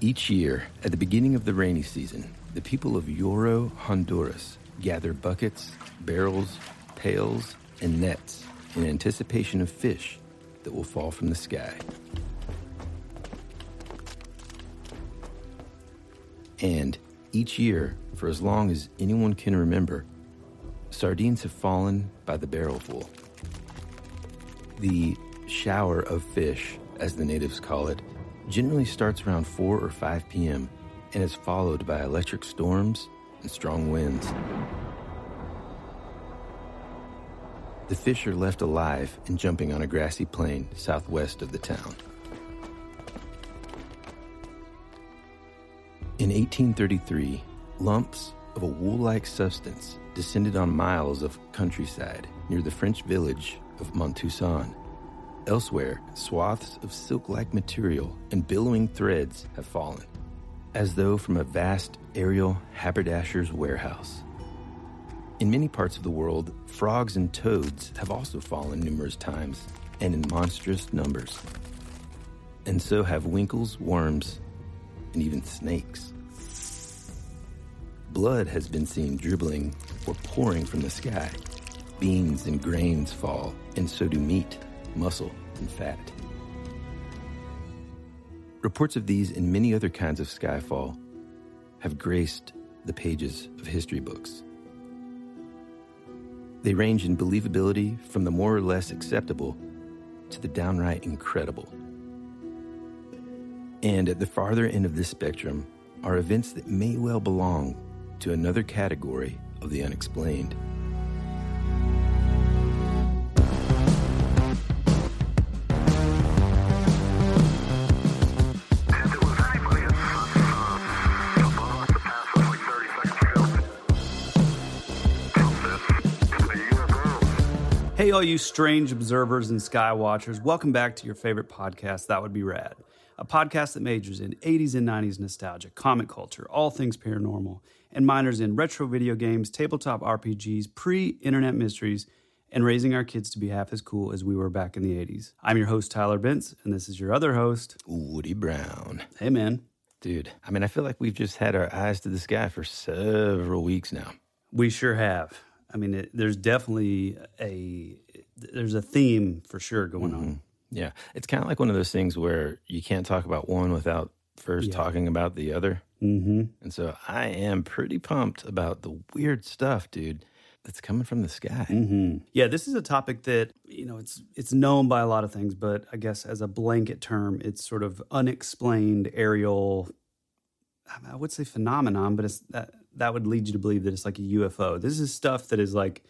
Each year, at the beginning of the rainy season, the people of Yoro, Honduras gather buckets, barrels, pails, and nets in anticipation of fish that will fall from the sky. And each year, for as long as anyone can remember, sardines have fallen by the barrelful. The shower of fish, as the natives call it, generally starts around 4 or 5 p.m. and is followed by electric storms and strong winds. The fish are left alive and jumping on a grassy plain southwest of the town. In 1833, lumps of a wool like substance descended on miles of countryside near the French village of Montesson. Elsewhere, swaths of silk like material and billowing threads have fallen, as though from a vast aerial haberdasher's warehouse. In many parts of the world, frogs and toads have also fallen numerous times and in monstrous numbers. And so have winkles, worms, and even snakes. Blood has been seen dribbling or pouring from the sky. Beans and grains fall, and so do meat, muscle, and fat. Reports of these and many other kinds of skyfall have graced the pages of history books. They range in believability from the more or less acceptable to the downright incredible. And at the farther end of this spectrum are events that may well belong to another category of the unexplained. Hey, all you strange observers and sky watchers, welcome back to your favorite podcast, That Would Be Rad, a podcast that majors in 80s and 90s nostalgia, comic culture, all things paranormal, and minors in retro video games, tabletop RPGs, pre internet mysteries, and raising our kids to be half as cool as we were back in the 80s. I'm your host, Tyler Bentz, and this is your other host, Woody Brown. Hey, man. Dude, I mean, I feel like we've just had our eyes to the sky for several weeks now. We sure have. I mean, it, there's definitely a there's a theme for sure going on. Yeah. It's kind of like one of those things where you can't talk about one without first Yeah. talking about the other. Mm-hmm. And so I am pretty pumped about the weird stuff, dude, that's coming from the sky. hmm Yeah, this is a topic that you know it's it's known by a lot of things, but I guess as a blanket term, it's sort of unexplained aerial. I would say phenomenon, but it's that that would lead you to believe that it's like a UFO. This is stuff that is like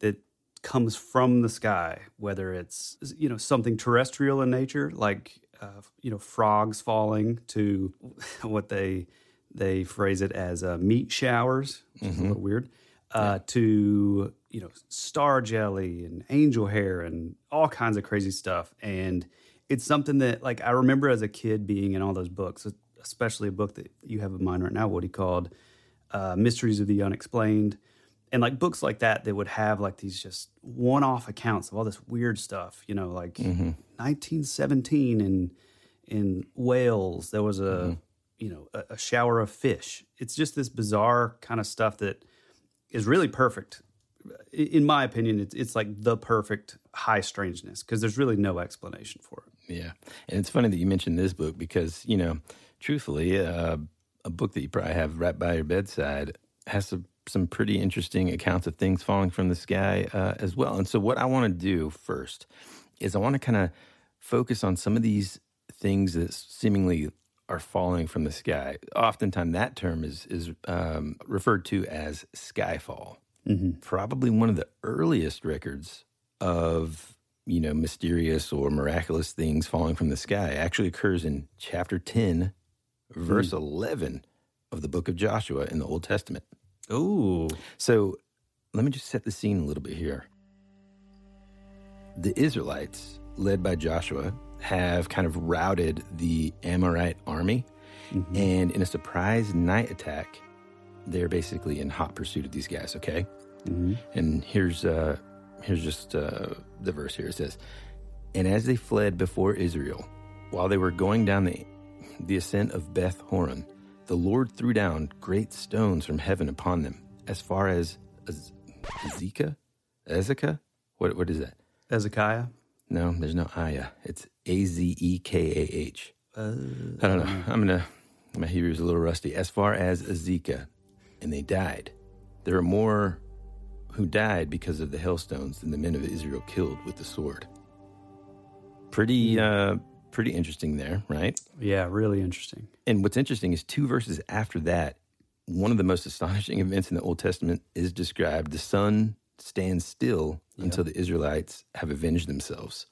that comes from the sky, whether it's you know something terrestrial in nature, like uh, you know frogs falling, to what they they phrase it as uh, meat showers, which is a little weird, uh, to you know star jelly and angel hair and all kinds of crazy stuff. And it's something that like I remember as a kid being in all those books, especially a book that you have in mind right now, what he called uh, Mysteries of the Unexplained. And like books like that, that would have like these just one off accounts of all this weird stuff, you know, like 1917 in, in Wales, there was a, you know, a, a shower of fish. It's just this bizarre kind of stuff that is really perfect. In my opinion, it's, it's like the perfect high strangeness because there's really no explanation for it. Yeah. And it's funny that you mentioned this book because, you know, truthfully, uh, a book that you probably have right by your bedside has some, some pretty interesting accounts of things falling from the sky uh, as well. And so, what I want to do first is I want to kind of focus on some of these things that seemingly are falling from the sky. Oftentimes, that term is is um, referred to as skyfall. Probably one of the earliest records of you know mysterious or miraculous things falling from the sky actually occurs in chapter ten, verse eleven of the book of Joshua in the Old Testament. Ooh. So let me just set the scene a little bit here. The Israelites, led by Joshua, have kind of routed the Amorite army. And in a surprise night attack, they're basically in hot pursuit of these guys, okay? And here's uh, here's just uh, the verse here. It says, And as they fled before Israel, while they were going down the the ascent of Beth Horon. The Lord threw down great stones from heaven upon them, as far as? Ezekah? What, what is that? Ezekiah? No, there's no Aya. It's A Z E K A H. I don't know. I'm gonna. My Hebrew's a little rusty. As far as Azekah, and they died. There are more who died because of the hailstones than the men of Israel killed with the sword. Pretty, uh, pretty interesting there, right? Yeah, really interesting. And what's interesting is two verses after that, one of the most astonishing events in the Old Testament is described. The sun stands still until the Israelites have avenged themselves.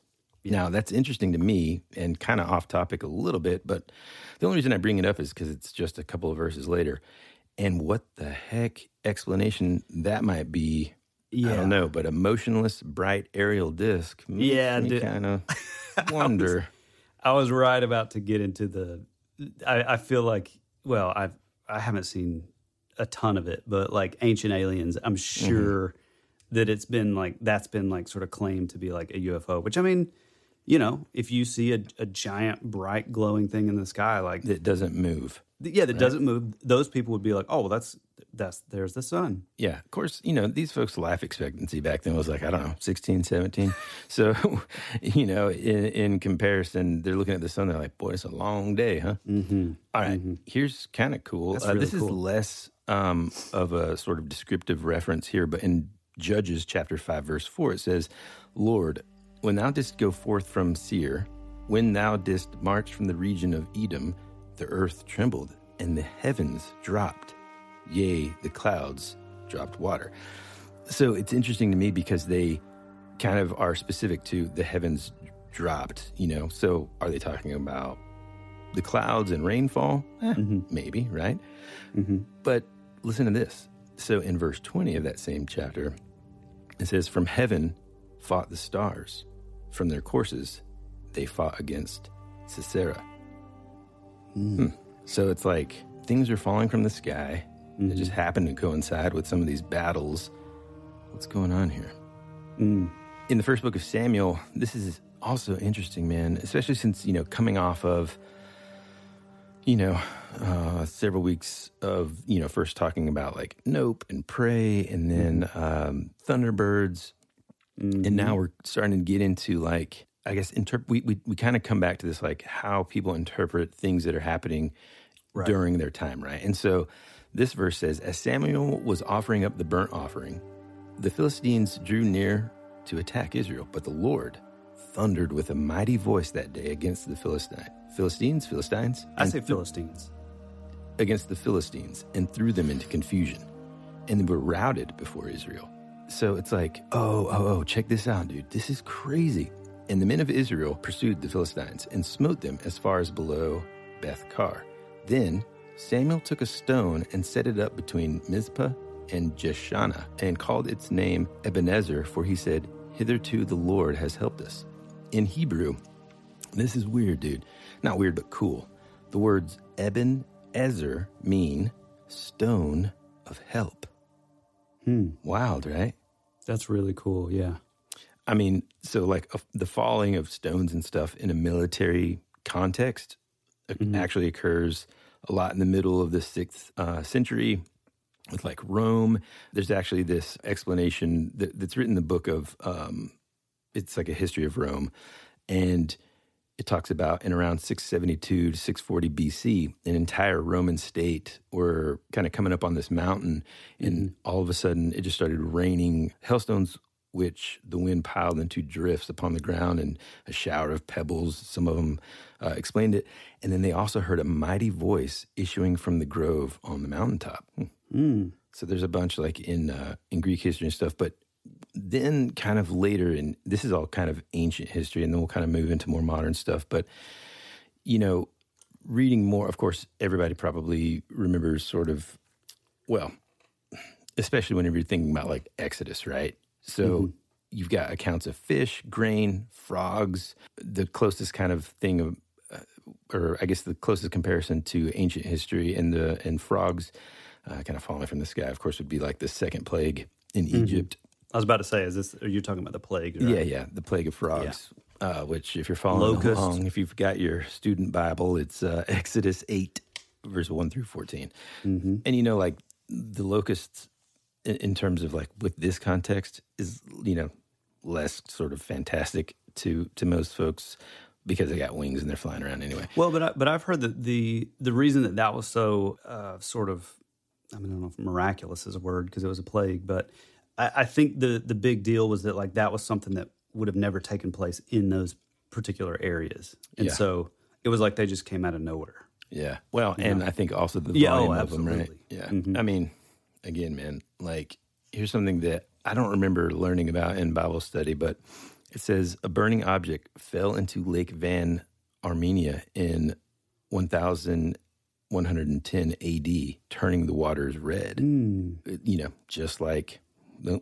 Now, that's interesting to me and kind of off topic a little bit, but the only reason I bring it up is because it's just a couple of verses later. And what the heck explanation that might be, yeah. I don't know, but a motionless, bright aerial disc Yeah, kind of wonder. I was right about to get into the. I, I feel like, well, I I haven't seen a ton of it, but like Ancient Aliens, I'm mm-hmm. sure that it's been like that's been like sort of claimed to be like a UFO. Which I mean, you know, if you see a, a giant bright glowing thing in the sky, like It doesn't move. yeah, that doesn't move, those people would be like, oh, well, that's that's there's the sun. Yeah, of course, you know, these folks' life expectancy back then was like, I don't know, 16, 17. so, you know, in, in comparison, they're looking at the sun, they're like, boy, it's a long day, huh? Mm-hmm. All right, here's kind of cool. Uh, really this is less um, of a sort of descriptive reference here, but in Judges chapter 5, verse 4, it says, Lord, when thou didst go forth from Seir, when thou didst march from the region of Edom, the earth trembled, and the heavens dropped. Yea, the clouds dropped water. So it's interesting to me because they kind of are specific to the heavens dropped, you know. So are they talking about the clouds and rainfall? Eh, Maybe, right? But listen to this. So in verse 20 of that same chapter, it says, From heaven fought the stars, from their courses they fought against Sisera. Hmm. So it's like things are falling from the sky. It just happened to coincide with some of these battles. What's going on here? In the first book of Samuel, this is also interesting, man, especially since, you know, coming off of, you know, uh, several weeks of, you know, first talking about like Nope and Prey and then um, Thunderbirds. And now we're starting to get into like, I guess, interp- we, we, we kind of come back to this like how people interpret things that are happening during their time, right? And so this verse says, As Samuel was offering up the burnt offering, the Philistines drew near to attack Israel, but the Lord thundered with a mighty voice that day against the Philistine, Philistines, Philistines, I say Philistines. against the Philistines and threw them into confusion, and they were routed before Israel. So it's like, oh, oh, oh, check this out, dude. This is crazy. And the men of Israel pursued the Philistines and smote them as far as below Beth Kar. Then Samuel took a stone and set it up between Mizpah and Jeshanah and called its name Ebenezer, for he said, Hitherto the Lord has helped us. In Hebrew, this is weird, dude. Not weird, but cool. The words Eben Ezer mean stone of help. Hmm. Wild, right? That's really cool. Yeah. I mean, so like uh, the falling of stones and stuff in a military context uh, actually occurs a lot in the middle of the sixth uh, century with like Rome. There's actually this explanation that, that's written in the book of, um, it's like a history of Rome. And it talks about in around 672 to 640 BC, an entire Roman state were kind of coming up on this mountain, and all of a sudden it just started raining hailstones, which the wind piled into drifts upon the ground and a shower of pebbles. Some of them uh, explained it. And then they also heard a mighty voice issuing from the grove on the mountaintop. Hmm. So there's a bunch like in uh, in Greek history and stuff, but then kind of later, and this is all kind of ancient history, and then we'll kind of move into more modern stuff. But you know, reading more, of course, everybody probably remembers sort of, well, especially whenever you're thinking about like Exodus, right? So you've got accounts of fish, grain, frogs. The closest kind of thing of, uh, or I guess the closest comparison to ancient history and the and frogs, uh, kind of falling from the sky, of course, would be like the second plague in Egypt. I was about to say, is this? Are you talking about the plague? right? Yeah, yeah, the plague of frogs. uh, which, if you're following Locust. along, if you've got your student Bible, it's uh, Exodus 8, verse 1 through 14. Mm-hmm. And you know, like the locusts, in, in terms of like with this context, is, you know, less sort of fantastic to, to most folks because they got wings and they're flying around anyway. Well, but I, but I've heard that the the reason that that was so uh, sort of I mean I don't know if miraculous is a word because it was a plague, but I, I think the the big deal was that like that was something that would have never taken place in those particular areas, and Yeah. so it was like they just came out of nowhere. Yeah. Well, and I think also the Yeah, volume oh, of them, right? Yeah. Mhm. I mean, again, man, like here's something that I don't remember learning about in Bible study, but it says a burning object fell into Lake Van, Armenia in 1110 AD, turning the waters red. Mm. You know, just like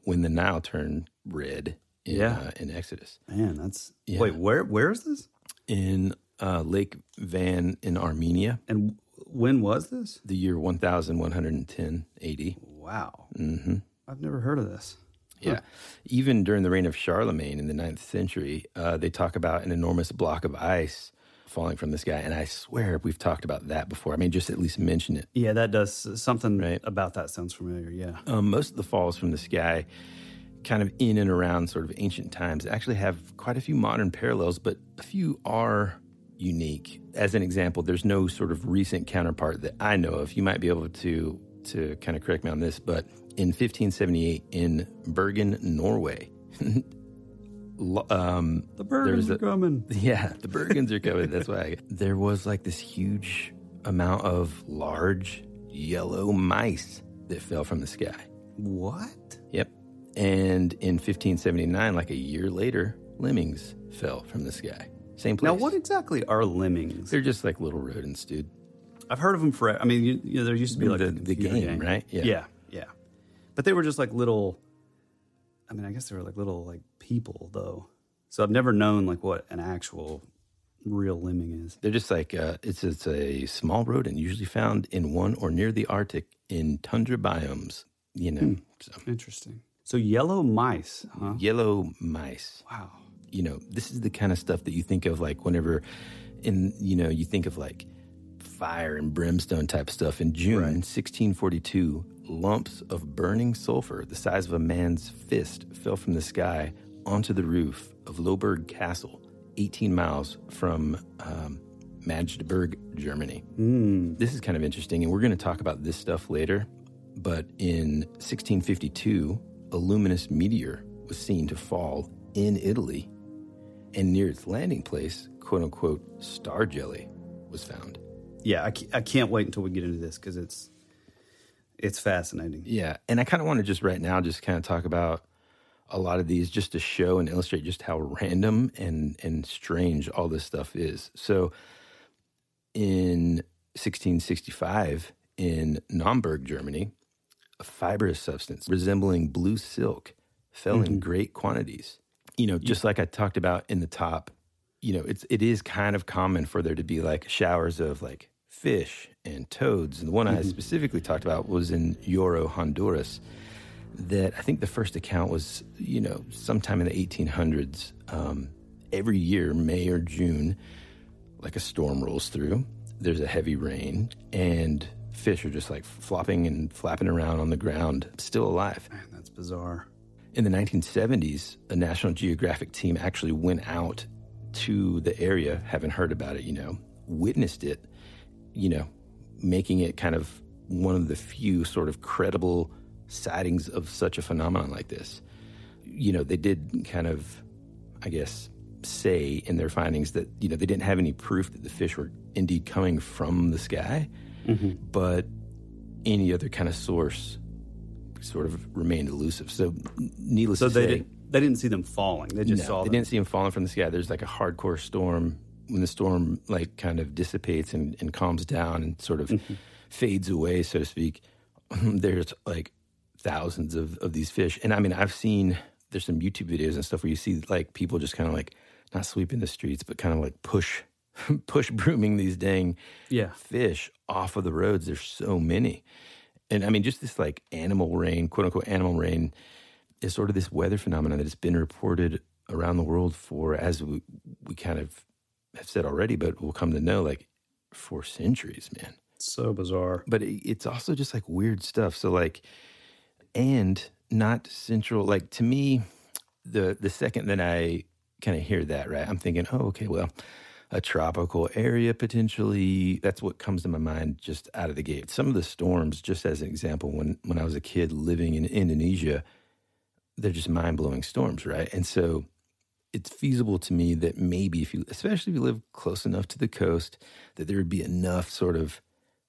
when the Nile turned red in, Yeah. uh, in Exodus. Man, that's Yeah. wait where where is this In uh, Lake Van in Armenia, and when was this? the year 1110 AD. Wow, hmm I've never heard of this. Yeah. Even during the reign of Charlemagne in the ninth century, uh, they talk about an enormous block of ice falling from the sky. And I swear we've talked about that before. I mean, just at least mention it. Yeah, that does something Right. about that sounds familiar. Yeah. Um, most of the falls from the sky, kind of in and around sort of ancient times, actually have quite a few modern parallels, but a few are unique. As an example, there's no sort of recent counterpart that I know of. You might be able to to kind of correct me on this, but in 1578 in Bergen, Norway, um, The birds There's are a- coming. yeah, the Bergens are coming. That's why there was like this huge amount of large yellow mice that fell from the sky. What? Yep. And in 1579, like a year later, lemmings fell from the sky. Same place. Now, what exactly are lemmings? They're just like little rodents, dude. I've heard of them for. I mean, you, you know, there used to be like The- the, computer game, right? Yeah. Yeah. yeah, But they were just like little. I mean, I guess they were like little like people though. So I've never known like what an actual real lemming is. They're just like uh, it's it's a small rodent usually found in one or near the Arctic in tundra biomes. You know, Hmm. so Interesting. So yellow mice, huh? yellow mice. Wow. you know, this is the kind of stuff that you think of like whenever in you know, you think of like fire and brimstone type stuff. In June Right. 1642, lumps of burning sulfur the size of a man's fist fell from the sky onto the roof of Lohberg Castle, 18 miles from um, Magdeburg, Germany. Mm. This is kind of interesting, and we're going to talk about this stuff later. But in 1652, a luminous meteor was seen to fall in Italy, and near its landing place, quote unquote, star jelly was found. Yeah, I, I can't wait until we get into this because it's it's fascinating. Yeah, and I kind of want to just right now just kind of talk about a lot of these just to show and illustrate just how random and and strange all this stuff is. So in 1665 in Naumburg, Germany, a fibrous substance resembling blue silk fell in mm-hmm. great quantities. You know, just like I talked about in the top, you know, it's it is kind of common for there to be like showers of like fish and toads. And the one I specifically talked about was in Yoro, Honduras. That I think the first account was, you know, sometime in the 1800s. Um, every year, May or June, like a storm rolls through. There's a heavy rain, and fish are just like flopping and flapping around on the ground, still alive. Man, that's bizarre. In the 1970s, a National Geographic team actually went out to the area, haven't heard about it, you know, witnessed it, you know, making it kind of one of the few sort of credible sightings of such a phenomenon like this. You know, they did kind of, I guess, say in their findings that, you know, they didn't have any proof that the fish were indeed coming from the sky, mm-hmm. but any other kind of source sort of remained elusive. So, needless So to they say, did, they didn't see them falling. They just no, saw they them. didn't see him falling from the sky. There's like a hardcore storm. When the storm like kind of dissipates and, and calms down and sort of Mm-hmm. fades away, so to speak, there's like thousands of, of these fish. And I mean, I've seen there's some YouTube videos and stuff where you see like people just kind of like not sweeping the streets, but kind of like push push brooming these dang Yeah. fish off of the roads. There's so many. And I mean, just this like animal rain, quote unquote animal rain, is sort of this weather phenomenon that has been reported around the world for, as we, we kind of have said already, but we'll come to know, like for centuries, man. So bizarre. But it, it's also just like weird stuff. So like, and not central. Like to me, the the second that I kind of hear that, right, I'm thinking, oh, okay, well, a tropical area potentially. That's what comes to my mind just out of the gate. Some of the storms, just as an example, when when I was a kid living in Indonesia, they're just mind blowing storms, right? And so it's feasible to me that maybe if you, especially if you live close enough to the coast, that there would be enough sort of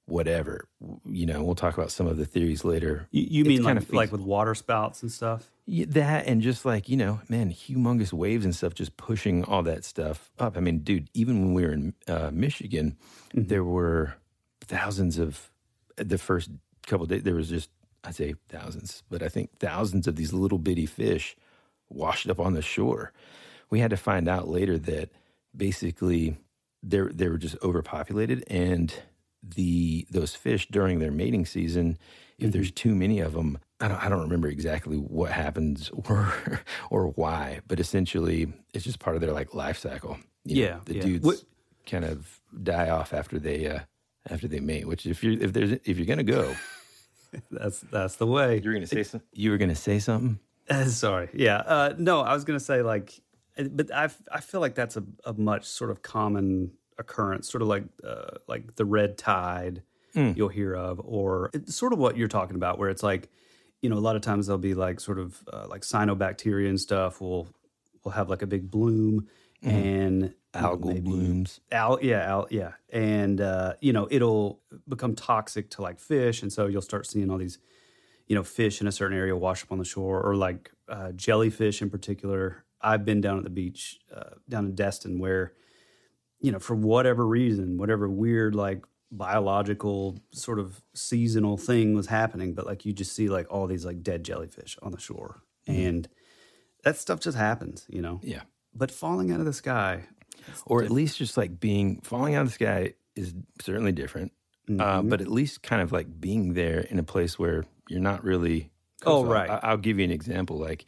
whatever. You know, we'll talk about some of the theories later. You, you mean like, like with water spouts and stuff? Yeah, that and just like, you know, man, humongous waves and stuff just pushing all that stuff up. I mean, dude, even when we were in uh, Michigan, mm-hmm. there were thousands of the first couple days, there was just, I'd say thousands, but I think thousands of these little bitty fish washed up on the shore we had to find out later that basically they they were just overpopulated and the those fish during their mating season if mm-hmm. there's too many of them I don't I don't remember exactly what happens or or why but essentially it's just part of their like life cycle you yeah know, the yeah. dudes what? kind of die off after they uh after they mate which if you're if there's if you're gonna go that's that's the way you're gonna say something you were gonna say something uh, sorry yeah uh no I was gonna say like but I I feel like that's a, a much sort of common occurrence, sort of like uh, like the red tide mm. you'll hear of, or it's sort of what you're talking about, where it's like, you know, a lot of times there'll be like sort of uh, like cyanobacteria and stuff will will have like a big bloom mm. and algal maybe, blooms. Al, yeah, al, yeah, and uh, you know it'll become toxic to like fish, and so you'll start seeing all these, you know, fish in a certain area wash up on the shore, or like uh, jellyfish in particular I've been down at the beach uh, down in Destin where, you know, for whatever reason, whatever weird like biological sort of seasonal thing was happening, but like you just see like all these like dead jellyfish on the shore, mm-hmm. and that stuff just happens, you know. Yeah. But falling out of the sky, or different. at least just like being falling out of the sky is certainly different. Uh, mm-hmm. Uh, but at least kind of like being there in a place where you're not really. Oh right. I, I'll give you an example. Like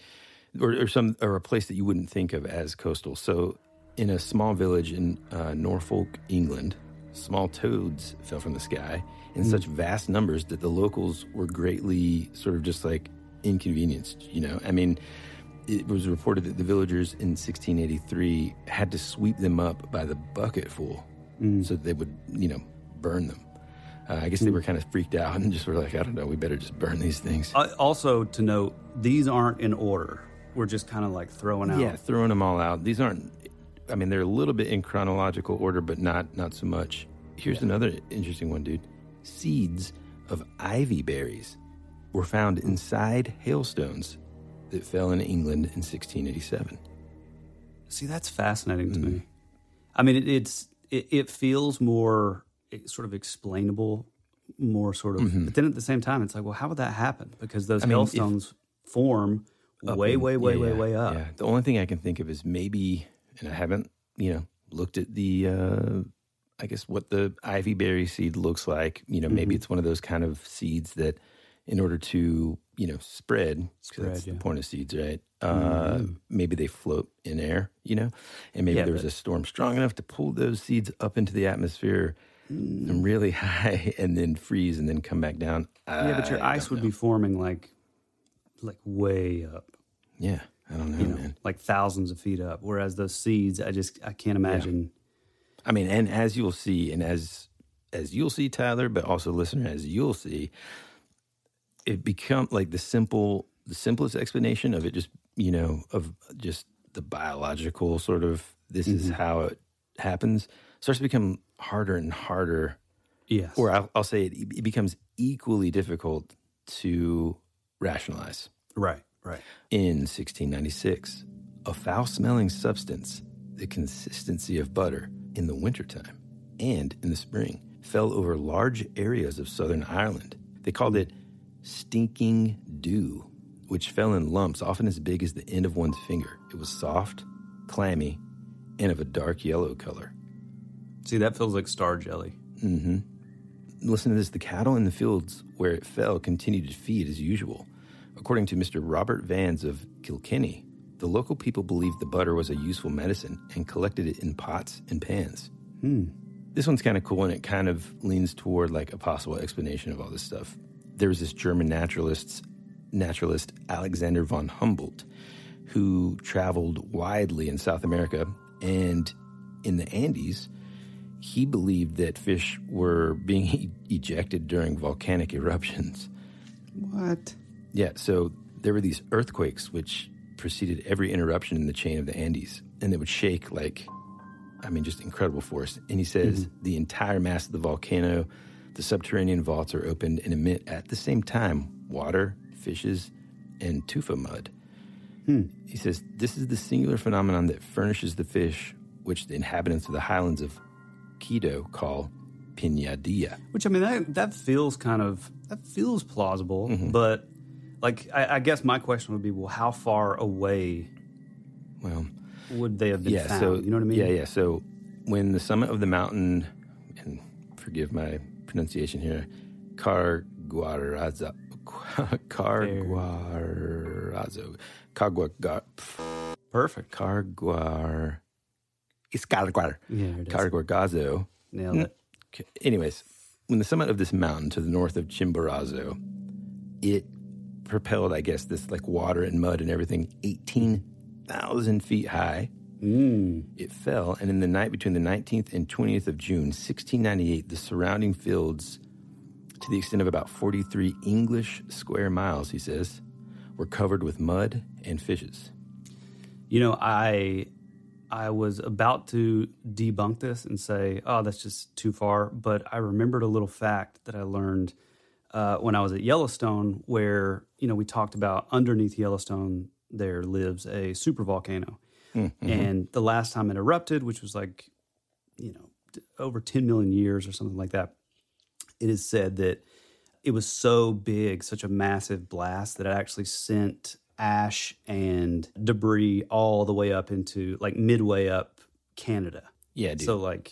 or, or, some or a place that you wouldn't think of as coastal. So, in a small village in uh, Norfolk, England, small toads fell from the sky in mm. such vast numbers that the locals were greatly sort of just like inconvenienced. You know, I mean, it was reported that the villagers in 1683 had to sweep them up by the bucketful mm. so that they would, you know, burn them. Uh, I guess they hmm. were kind of freaked out and just were like, I don't know, we better just burn these things. Uh, also, to note, these aren't in order we're just kind of like throwing out. Yeah, throwing them all out. These aren't. I mean, they're a little bit in chronological order, but not not so much. Here's yeah. another interesting one, dude. Seeds of ivy berries were found inside hailstones that fell in England in 1687. See, that's fascinating to mm-hmm. me. I mean, it, it's it, it, feels more sort of explainable, more sort of. Mm-hmm. But then at the same time, it's like, well, how would that happen? Because those I mean, hailstones if, form way, in, way, way, yeah, way, way up. Yeah. The only thing I can think of is maybe, and I haven't, you know, looked at the, uh, I guess what the ivy berry seed looks like. You know, mm-hmm. maybe it's one of those kind of seeds that, in order to, you know, spread, spread that's yeah. the point of seeds, right? Uh, mm-hmm. Maybe they float in air, you know, and maybe yeah, there was a storm strong enough to pull those seeds up into the atmosphere mm. and really high, and then freeze, and then come back down. Yeah, but your ice would know. be forming like like way up. Yeah, I don't know, you know, man. Like thousands of feet up. Whereas those seeds, I just I can't imagine. Yeah. I mean, and as you'll see, and as as you'll see, Tyler, but also listener, as you'll see, it become like the simple, the simplest explanation of it. Just you know, of just the biological sort of this mm-hmm. is how it happens starts to become harder and harder. Yes. Or I'll, I'll say it, it becomes equally difficult to rationalize. Right, right. In 1696, a foul smelling substance, the consistency of butter, in the wintertime and in the spring, fell over large areas of southern Ireland. They called it stinking dew, which fell in lumps often as big as the end of one's finger. It was soft, clammy, and of a dark yellow color. See, that feels like star jelly. Mm hmm. Listen to this the cattle in the fields where it fell continued to feed as usual. According to Mr. Robert Vans of Kilkenny, the local people believed the butter was a useful medicine and collected it in pots and pans. Hmm. This one's kind of cool and it kind of leans toward like a possible explanation of all this stuff. There was this German naturalist, naturalist Alexander von Humboldt, who traveled widely in South America and in the Andes. He believed that fish were being e- ejected during volcanic eruptions. What? Yeah, so there were these earthquakes which preceded every interruption in the chain of the Andes, and they would shake like, I mean, just incredible force. And he says mm-hmm. the entire mass of the volcano, the subterranean vaults are opened and emit at the same time water, fishes, and tufa mud. Hmm. He says this is the singular phenomenon that furnishes the fish, which the inhabitants of the highlands of Quito call preñadilla. Which I mean, that that feels kind of that feels plausible, Mm-hmm. but like I, I guess my question would be, well, how far away Well, would they have been yeah, found? so you know what I mean? Yeah, yeah. So when the summit of the mountain, and forgive my pronunciation here, Carguarazo, Carguarazo, Carguar, Perfect. Carguar, it's Carguar, Yeah, it is. Carguargazo. Nailed it. Okay, Anyways, when the summit of this mountain to the north of Chimborazo, it propelled, I guess, this like water and mud and everything, 18,000 feet high. Mm. It fell, and in the night between the 19th and 20th of June, 1698, the surrounding fields, to the extent of about 43 English square miles, he says, were covered with mud and fishes. You know, I I was about to debunk this and say, "Oh, that's just too far," but I remembered a little fact that I learned uh, when I was at Yellowstone, where you know we talked about underneath Yellowstone there lives a supervolcano, and the last time it erupted, which was like you know over 10 million years or something like that, it is said that it was so big, such a massive blast that it actually sent ash and debris all the way up into like midway up Canada. Yeah, dude. So like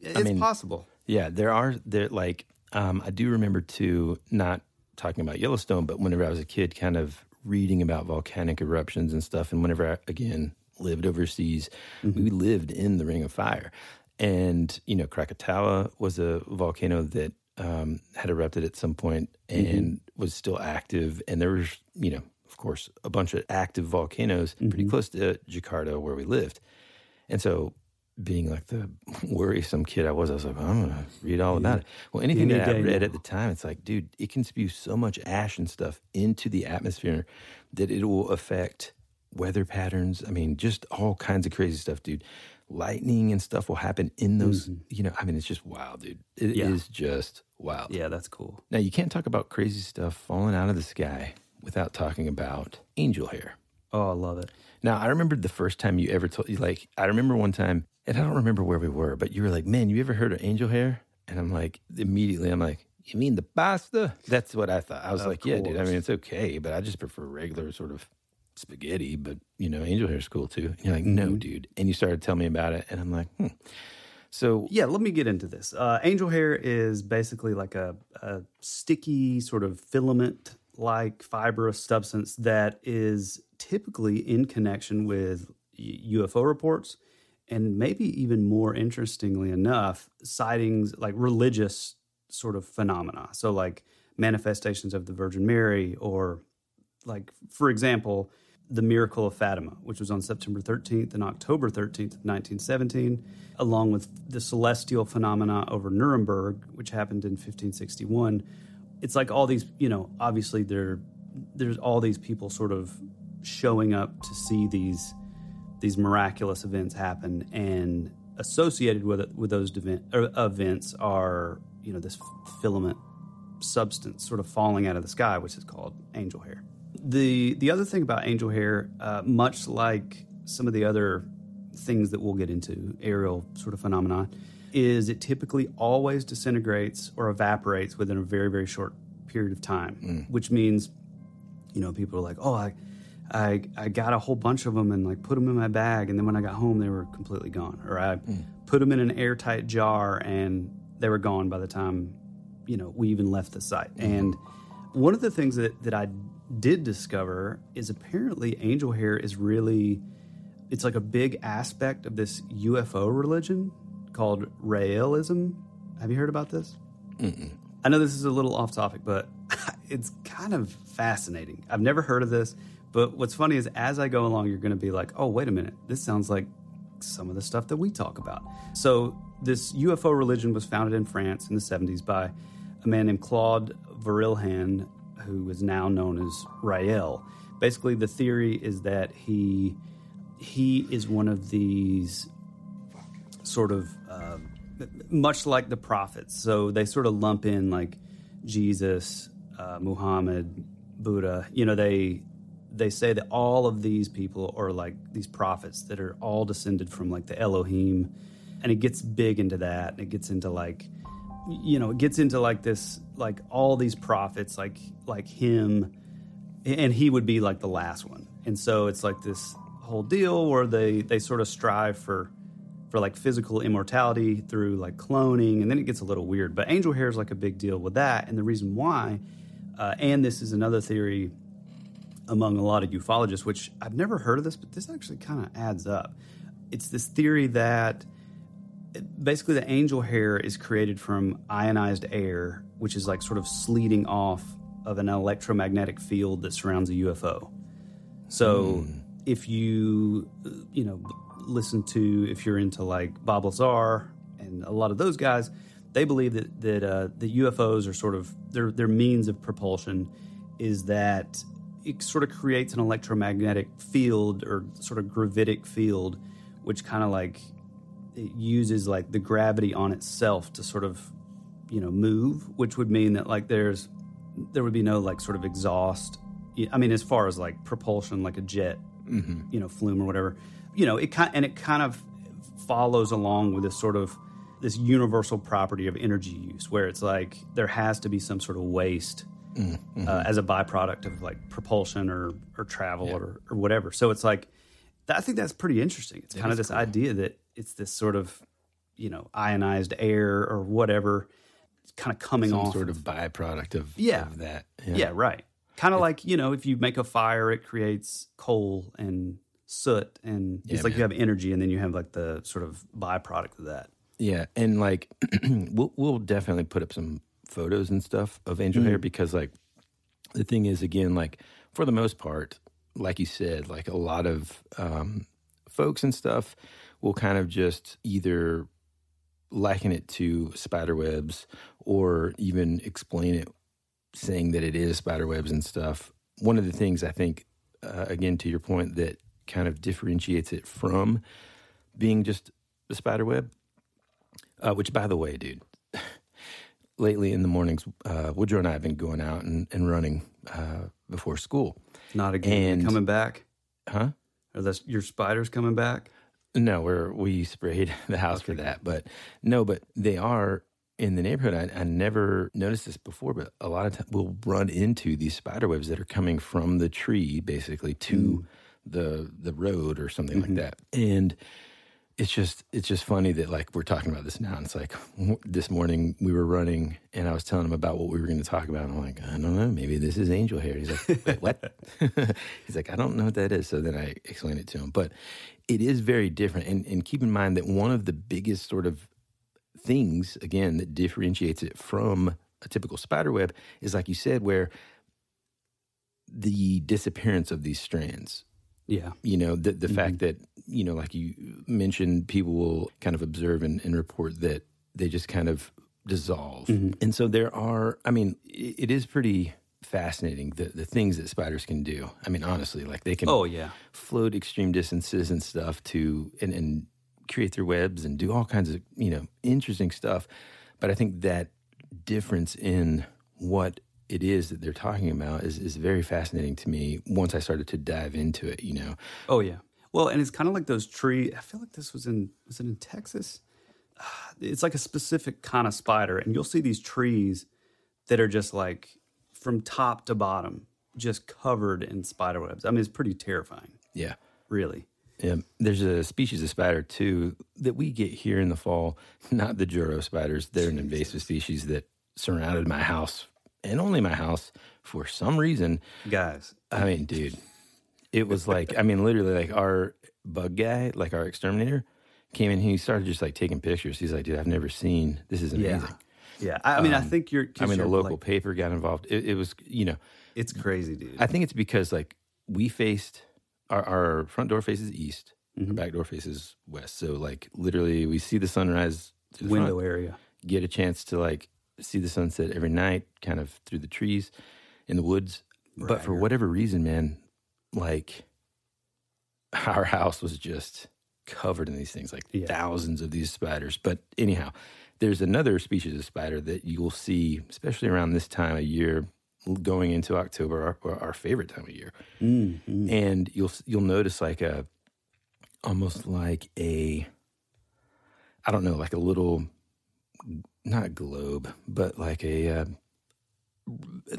it's mean- possible. Yeah, there are there like um, I do remember too not talking about Yellowstone, but whenever I was a kid, kind of reading about volcanic eruptions and stuff, and whenever I again lived overseas, we lived in the Ring of Fire, and you know Krakatoa was a volcano that um, had erupted at some point and was still active, and there was you know course a bunch of active volcanoes pretty mm-hmm. close to Jakarta where we lived, and so being like the worrisome kid I was, I was like, I'm gonna read all about it. Well, anything Any that I read now. at the time, it's like, dude, it can spew so much ash and stuff into the atmosphere that it will affect weather patterns. I mean, just all kinds of crazy stuff, dude. Lightning and stuff will happen in those. Mm-hmm. You know, I mean, it's just wild, dude. It is Yeah. just wild. Yeah, that's cool. Now, you can't talk about crazy stuff falling out of the sky without talking about angel hair. Oh, I love it. Now, I remember the first time you ever told, me, like, I remember one time, and I don't remember where we were, but you were like, man, you ever heard of angel hair? And I'm like, immediately, I'm like, you mean the pasta? That's what I thought. I was Of like, yeah, dude. I mean, it's okay, but I just prefer regular sort of spaghetti, but, you know, angel hair is cool too. And you're like, no, dude. And you started telling me about it, and I'm like, hmm. So, Yeah, let me get into this. Uh, angel hair is basically like a, a sticky, sort of filament like fibrous substance that is typically in connection with UFO reports and maybe even more interestingly enough, sightings like religious sort of phenomena. So, like manifestations of the Virgin Mary, or like, for example, the miracle of Fatima, which was on September 13th and October 13th 1917, along with the celestial phenomena over Nuremberg, which happened in 1561. It's like all these, you know, obviously there, there's all these people sort of showing up to see these these miraculous events happen, and associated with it with those event, events are you know this filament substance sort of falling out of the sky, which is called angel hair. The the other thing about angel hair, uh, much like some of the other things that we'll get into, aerial sort of phenomenon, is it typically always disintegrates or evaporates within a very very short period of time, mm. which means you know people are like, oh, I. I, I got a whole bunch of them and like put them in my bag and then when I got home they were completely gone or I mm. put them in an airtight jar and they were gone by the time you know we even left the site. Mm-hmm. And one of the things that, that I did discover is apparently angel hair is really it's like a big aspect of this UFO religion called Raelism. Have you heard about this? Mm-mm. I know this is a little off topic, but it's kind of fascinating. I've never heard of this, but what's funny is as I go along, you're going to be like, oh, wait a minute, this sounds like some of the stuff that we talk about. So, this UFO religion was founded in France in the 70s by a man named Claude Vorilhon, who is now known as Rael. Basically, the theory is that he he is one of these sort of uh, much like the prophets. So they sort of lump in like Jesus, uh, Muhammad, Buddha. You know, they they say that all of these people are like these prophets that are all descended from like the Elohim, and it gets big into that. And it gets into like you know, it gets into like this like all these prophets like like him, and he would be like the last one. And so it's like this whole deal where they they sort of strive for for like physical immortality through like cloning, and then it gets a little weird. But angel hair is like a big deal with that, and the reason why, uh, and this is another theory among a lot of ufologists, which I've never heard of this, but this actually kind of adds up. It's this theory that basically the angel hair is created from ionized air, which is like sort of sleeting off of an electromagnetic field that surrounds a UFO. So mm. if you, you know, listen to if you're into like Bob Lazar and a lot of those guys, they believe that that uh, the UFOs are sort of their their means of propulsion is that it sort of creates an electromagnetic field or sort of gravitic field, which kind of like it uses like the gravity on itself to sort of you know move, which would mean that like there's there would be no like sort of exhaust. I mean, as far as like propulsion, like a jet, mm-hmm. you know, flume or whatever you know, it kind and it kind of follows along with this sort of this universal property of energy use, where it's like there has to be some sort of waste mm-hmm. uh, as a byproduct of like propulsion or or travel yeah. or or whatever. So it's like I think that's pretty interesting. It's kind of this cool. idea that it's this sort of you know ionized air or whatever, kind of coming some off sort of, of byproduct of yeah of that yeah, yeah right. Kind of like you know if you make a fire, it creates coal and soot and yeah, it's like man. you have energy and then you have like the sort of byproduct of that. Yeah, and like we'll we'll definitely put up some photos and stuff of angel mm hair because like the thing is again like for the most part like you said like a lot of um, folks and stuff will kind of just either liken it to spider webs or even explain it saying that it is spider webs and stuff one of the things i think uh, again to your point that kind of differentiates it from being just a spider web. Uh, which, by the way, dude, lately in the mornings, uh, Woodrow and I have been going out and, and running uh, before school. Not again. And, coming back? Huh? Are those your spiders coming back? No, we're we sprayed the house okay. for that, but no, but they are in the neighborhood. I, I never noticed this before, but a lot of times we'll run into these spider webs that are coming from the tree, basically to. Mm the the road or something mm-hmm. like that. And it's just it's just funny that like we're talking about this now. And it's like this morning we were running and I was telling him about what we were going to talk about. And I'm like, I don't know, maybe this is angel hair. He's like, Wait, what? He's like, I don't know what that is. So then I explained it to him. But it is very different. And and keep in mind that one of the biggest sort of things again that differentiates it from a typical spider web is like you said, where the disappearance of these strands yeah. You know, the, the mm-hmm. fact that, you know, like you mentioned, people will kind of observe and, and report that they just kind of dissolve. Mm-hmm. And so there are, I mean, it, it is pretty fascinating the, the things that spiders can do. I mean, honestly, like they can oh, yeah. float extreme distances and stuff to, and, and create their webs and do all kinds of, you know, interesting stuff. But I think that difference in what it is that they're talking about is, is very fascinating to me once I started to dive into it, you know. Oh yeah. Well, and it's kind of like those tree I feel like this was in was it in Texas? Ah, it's like a specific kind of spider and you'll see these trees that are just like from top to bottom just covered in spider webs. I mean, it's pretty terrifying. Yeah. Really. Yeah, there's a species of spider too that we get here in the fall. Not the Joro spiders; they're an invasive species that surrounded my house and only my house, for some reason, guys. I mean, dude, it was like, I mean, literally, like our bug guy, like our exterminator, came in. He started just like taking pictures. He's like, dude, I've never seen this. Is amazing. Yeah. Yeah, I, I mean, I Um, think you're. I mean, the local like- paper got involved. It, it was, you know, it's crazy, dude. I think it's because like we faced our, our front door faces east, our Mhm. back door faces west. So like literally, we see the sunrise the Window front, area. get a chance to like see the sunset every night, kind of through the trees in the woods. But for whatever reason, man, like our house was just covered in these things, like Yeah. thousands of these spiders. But anyhow, there's another species of spider that you'll see, especially around this time of year, going into October, our, our favorite time of year, Mm, mm. and you'll you'll notice like a almost like a I don't know, like a little not globe, but like a uh,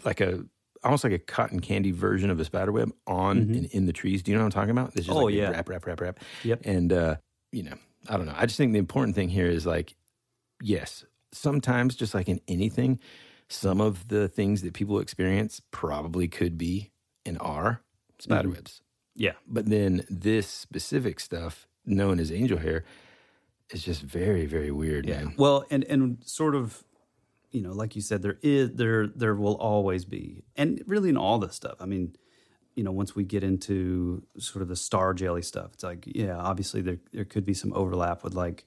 like a almost like a cotton candy version of a spider web on Mhm. in, in the trees. Do you know what I'm talking about? It's just Oh, like yeah. wrap, wrap, wrap, wrap. Yep. And uh, you know, I don't know. I just think the important thing here is like, yes, sometimes just like in anything, some of the things that people experience probably could be and are spider Mhm. webs. Yeah. But then this specific stuff, known as angel hair, is just very, very weird, Yeah. man. Well, and and sort of, you know, like you said, there is there there will always be, and really in all this stuff. I mean, you know, once we get into sort of the star jelly stuff, it's like, yeah, obviously there there could be some overlap with like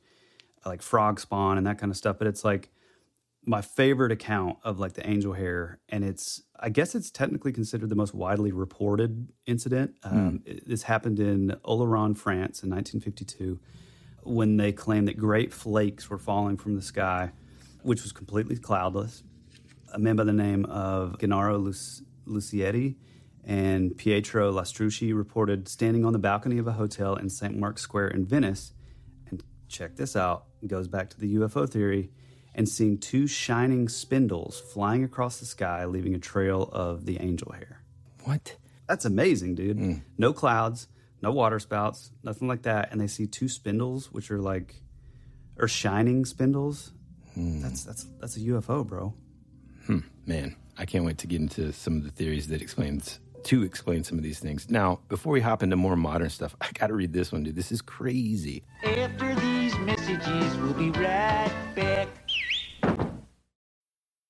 like frog spawn and that kind of stuff, but it's like my favorite account of like the angel hair, and it's I guess it's technically considered the most widely reported incident. Um, it- This happened in Oloron, France, in 1952 when they claimed that great flakes were falling from the sky, which was completely cloudless. A man by the name of Gennaro Luc- Lucietti and Pietro Lastrucci reported standing on the balcony of a hotel in St. Mark's Square in Venice. And check this out, goes back to the UFO theory, and seeing two shining spindles flying across the sky, leaving a trail of the angel hair. What? That's amazing, dude. Hmm. No clouds, no water spouts, nothing like that. And they see two spindles, which are like, or shining spindles. Hmm. That's that's that's a UFO, bro. Hmm, man, I can't wait to get into some of the theories that explains to explain some of these things. Now, before we hop into more modern stuff, I got to read this one, dude. This is crazy. After these messages, we'll be right back.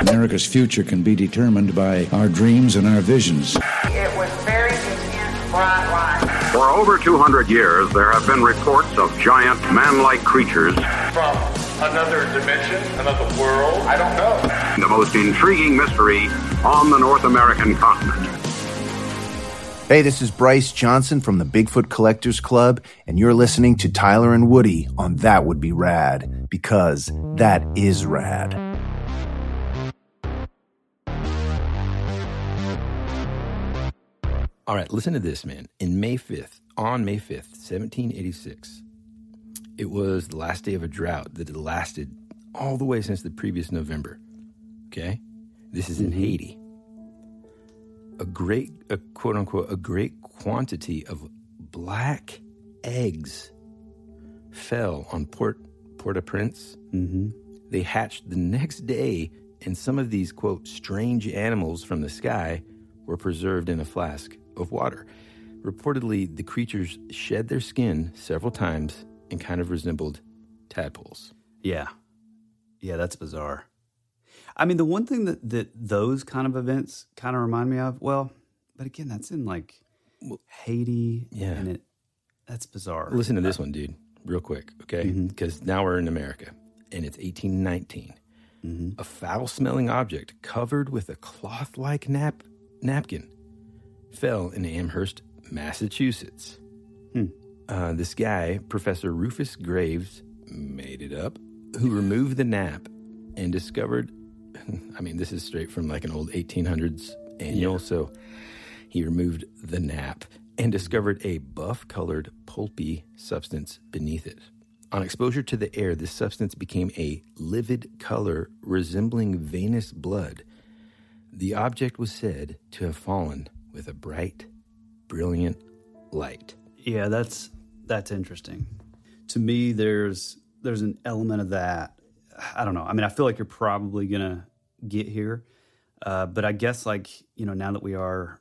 America's future can be determined by our dreams and our visions. It was very intense, bright light. For over 200 years, there have been reports of giant man-like creatures. From another dimension, another world, I don't know. The most intriguing mystery on the North American continent. Hey, this is Bryce Johnson from the Bigfoot Collectors Club, and you're listening to Tyler and Woody on That Would Be Rad, because that is rad. All right, listen to this, man. In May 5th, on May 5th, 1786, it was the last day of a drought that had lasted all the way since the previous November. Okay? This is in Haiti. A great, a quote unquote, a great quantity of black eggs fell on Port Port-au-Prince. Mm-hmm. They hatched the next day, and some of these quote strange animals from the sky were preserved in a flask of water. Reportedly, the creatures shed their skin several times and kind of resembled tadpoles. Yeah. Yeah, that's bizarre. I mean, the one thing that, that those kind of events kind of remind me of, well, but again, that's in like Haiti. Yeah. And it, that's bizarre. Listen to uh, this one, dude, real quick, okay? Mm-hmm. Because now we're in America and it's 1819. Mm-hmm. A foul smelling object covered with a cloth like nap- napkin fell in Amherst, Massachusetts. Uh, this guy, Professor Rufus Graves, made it up, who removed the nap and discovered. I mean, this is straight from like an old 1800s annual. So he removed the nap and discovered a buff colored, pulpy substance beneath it. On exposure to the air, this substance became a livid color resembling venous blood. The object was said to have fallen with a bright, brilliant light. Yeah, that's that's interesting. To me, there's there's an element of that. I don't know. I mean, I feel like you're probably gonna get here, uh, but I guess like you know now that we are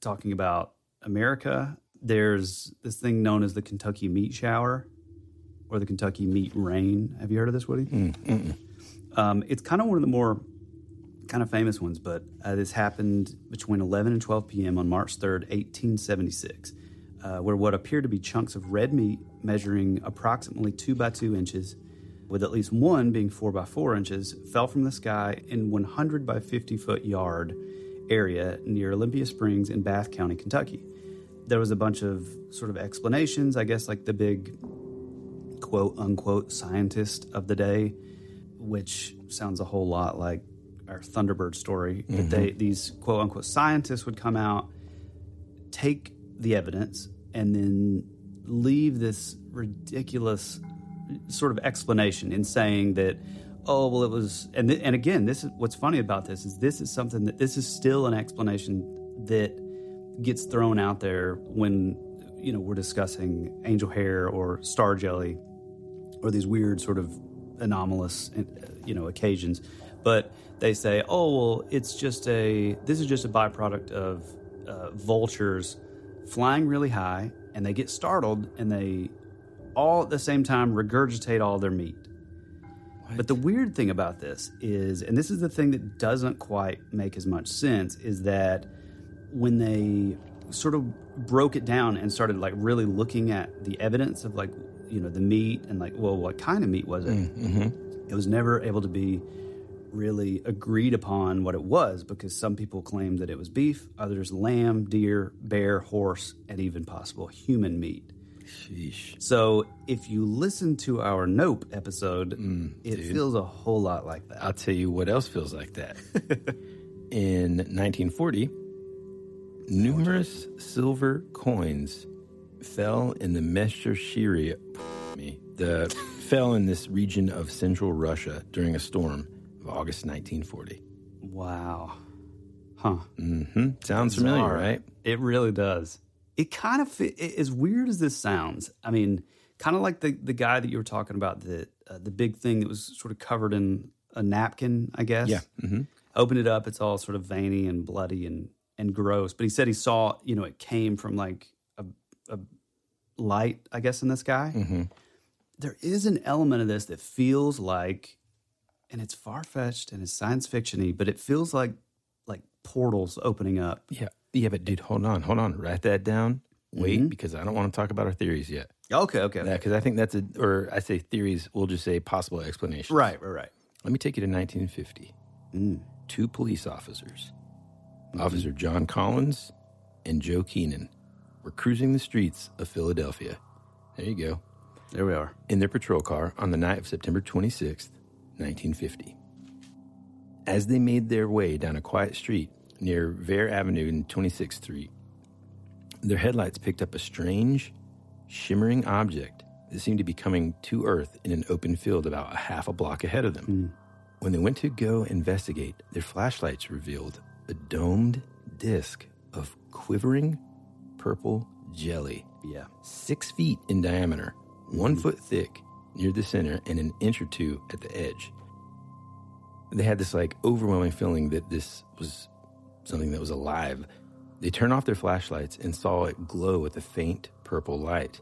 talking about America, there's this thing known as the Kentucky meat shower or the Kentucky meat rain. Have you heard of this, Woody? Um, it's kind of one of the more kind of famous ones, but uh, this happened between 11 and 12 p.m. on March 3rd, 1876, uh, where what appeared to be chunks of red meat measuring approximately two by two inches, with at least one being four by four inches, fell from the sky in 100 by 50 foot yard area near Olympia Springs in Bath County, Kentucky. There was a bunch of sort of explanations, I guess, like the big quote unquote scientist of the day, which sounds a whole lot like Thunderbird story. That mm-hmm. they these quote unquote scientists would come out, take the evidence, and then leave this ridiculous sort of explanation in saying that oh well it was and th- and again this is what's funny about this is this is something that this is still an explanation that gets thrown out there when you know we're discussing angel hair or star jelly or these weird sort of anomalous you know occasions but they say oh well it's just a this is just a byproduct of uh, vultures flying really high and they get startled and they all at the same time regurgitate all their meat. But the weird thing about this is, and this is the thing that doesn't quite make as much sense, is that when they sort of broke it down and started like really looking at the evidence of like, you know, the meat and like, well, what kind of meat was it? It was never able to be really agreed upon what it was because some people claimed that it was beef, others lamb, deer, bear, horse, and even possible human meat. Sheesh. So if you listen to our Nope episode, it Mm, dude. feels a whole lot like that. I'll tell you what else feels like that. In 1940, numerous silver coins fell in the Meshershiria, me, the fell in this region of central Russia during a storm August 1940. Wow. Huh. hmm Sounds familiar, right? It really does. It kind of it- as weird as this sounds. I mean, kind of like the the guy that you were talking about, the uh, the big thing that was sort of covered in a napkin, I guess. Yeah. hmm Opened it up, it's all sort of veiny and bloody and and gross. But he said he saw, you know, it came from like a, a light, I guess, in the sky. hmm there is an element of this that feels like, and it's far fetched and it's science fictiony, but it feels like like portals opening up. Yeah. Yeah, but dude, hold on, hold on. Write that down. Wait, Mhm. because I don't want to talk about our theories yet. Okay, okay. Because I think that's a, or I say theories, we'll just say possible explanations. Right, right, right. Let me take you to 1950. Mm. Two police officers, Officer John Collins and Joe Keenan, were cruising the streets of Philadelphia. There you go. There we are. In their patrol car on the night of September 26th, 1950. As they made their way down a quiet street near Vare Avenue and 26th Street, their headlights picked up a strange, shimmering object that seemed to be coming to Earth in an open field about a half a block ahead of them. Hmm. When they went to go investigate, their flashlights revealed a domed disc of quivering purple jelly. Yeah. Six feet in diameter, one hmm. foot thick near the center, and an inch or two at the edge. They had this like overwhelming feeling that this was something that was alive. They turned off their flashlights and saw it glow with a faint purple light.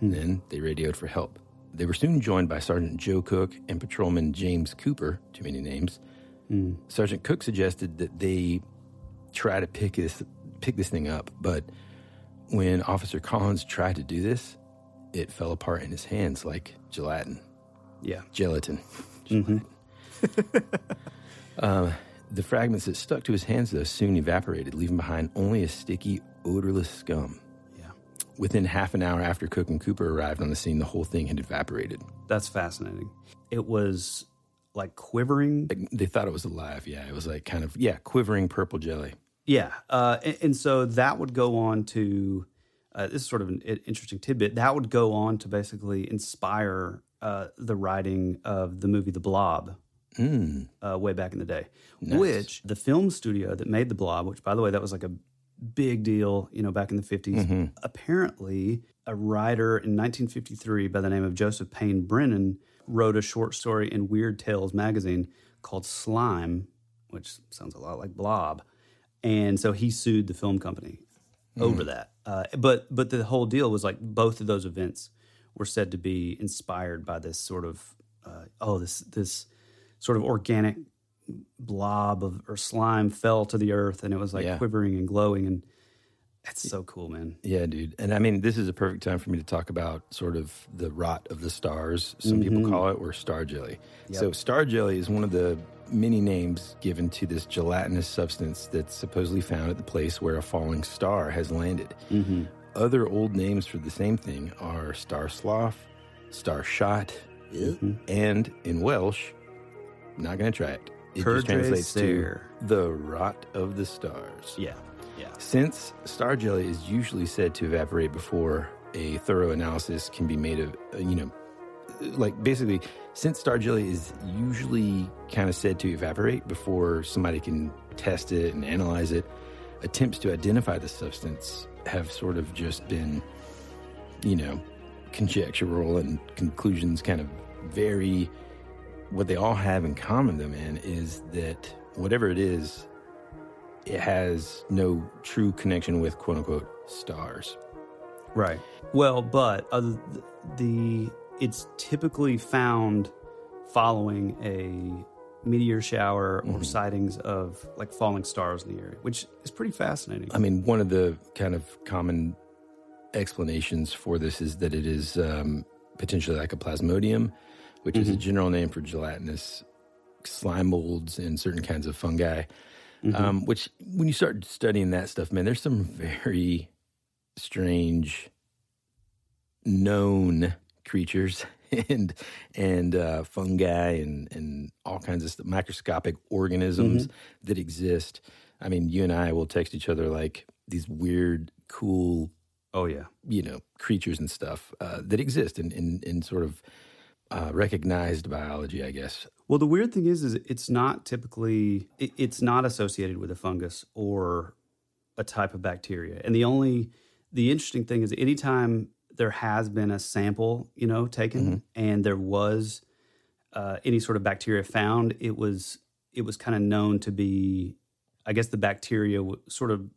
Hmm. Then they radioed for help. They were soon joined by Sergeant Joe Cook and Patrolman James Cooper, too many names. Hmm. Sergeant Cook suggested that they try to pick this pick this thing up, but when Officer Collins tried to do this, it fell apart in his hands like gelatin. Yeah. Gelatin. Gelatin. uh, the fragments that stuck to his hands, though, soon evaporated, leaving behind only a sticky, odorless scum. Yeah. Within half an hour after Cook and Cooper arrived on the scene, the whole thing had evaporated. That's fascinating. It was like quivering. Like, they thought it was alive. Yeah, it was like kind of yeah, quivering purple jelly. Yeah, uh, and, and so that would go on to uh, this is sort of an interesting tidbit. That would go on to basically inspire uh, the writing of the movie The Blob. Mm. Uh, way back in the day, Nice. which the film studio that made The Blob, which by the way, that was like a big deal, you know, back in the 50s. Mm-hmm. Apparently, a writer in 1953 by the name of Joseph Payne Brennan wrote a short story in Weird Tales magazine called Slime, which sounds a lot like Blob. And so he sued the film company over that. Uh, but but the whole deal was like both of those events were said to be inspired by this sort of uh, oh this this sort of organic blob of or slime fell to the earth and it was like Yeah. quivering and glowing and that's so cool, man. Yeah, dude. And I mean, this is a perfect time for me to talk about sort of the rot of the stars, some people call it, or star jelly. So, star jelly is one of the many names given to this gelatinous substance that's supposedly found at the place where a falling star has landed. Mm-hmm. Other old names for the same thing are star sloth, star shot, mm-hmm. and in Welsh, not going to try it. It Perdre just translates to the rot of the stars. Yeah. Yeah. Since star jelly is usually said to evaporate before a thorough analysis can be made of, uh, you know, uh, like basically, since star jelly is usually kind of said to evaporate before somebody can test it and analyze it, attempts to identify the substance have sort of just been, you know, conjectural and conclusions kind of vary. What they all have in common, though, man, is that whatever it is, it has no true connection with quote unquote stars. Right. Well, but other the it's typically found following a meteor shower or sightings of like falling stars in the area, which is pretty fascinating. I mean, one of the kind of common explanations for this is that it is um, potentially like a plasmodium, which is a general name for gelatinous slime molds and certain kinds of fungi. Um, which, when you start studying that stuff, man, there's some very strange known creatures and and uh, fungi and and all kinds of st- microscopic organisms that exist. I mean, you and I will text each other like these weird, cool, oh yeah. you know, creatures and stuff uh, that exist in in, in sort of uh, recognized biology, I guess. Well, the weird thing is, is it's not typically it, it's not associated with a fungus or a type of bacteria. And the only the interesting thing is, anytime there has been a sample, you know, taken and there was uh, any sort of bacteria found, it was it was kind of known to be, I guess, the bacteria w- sort of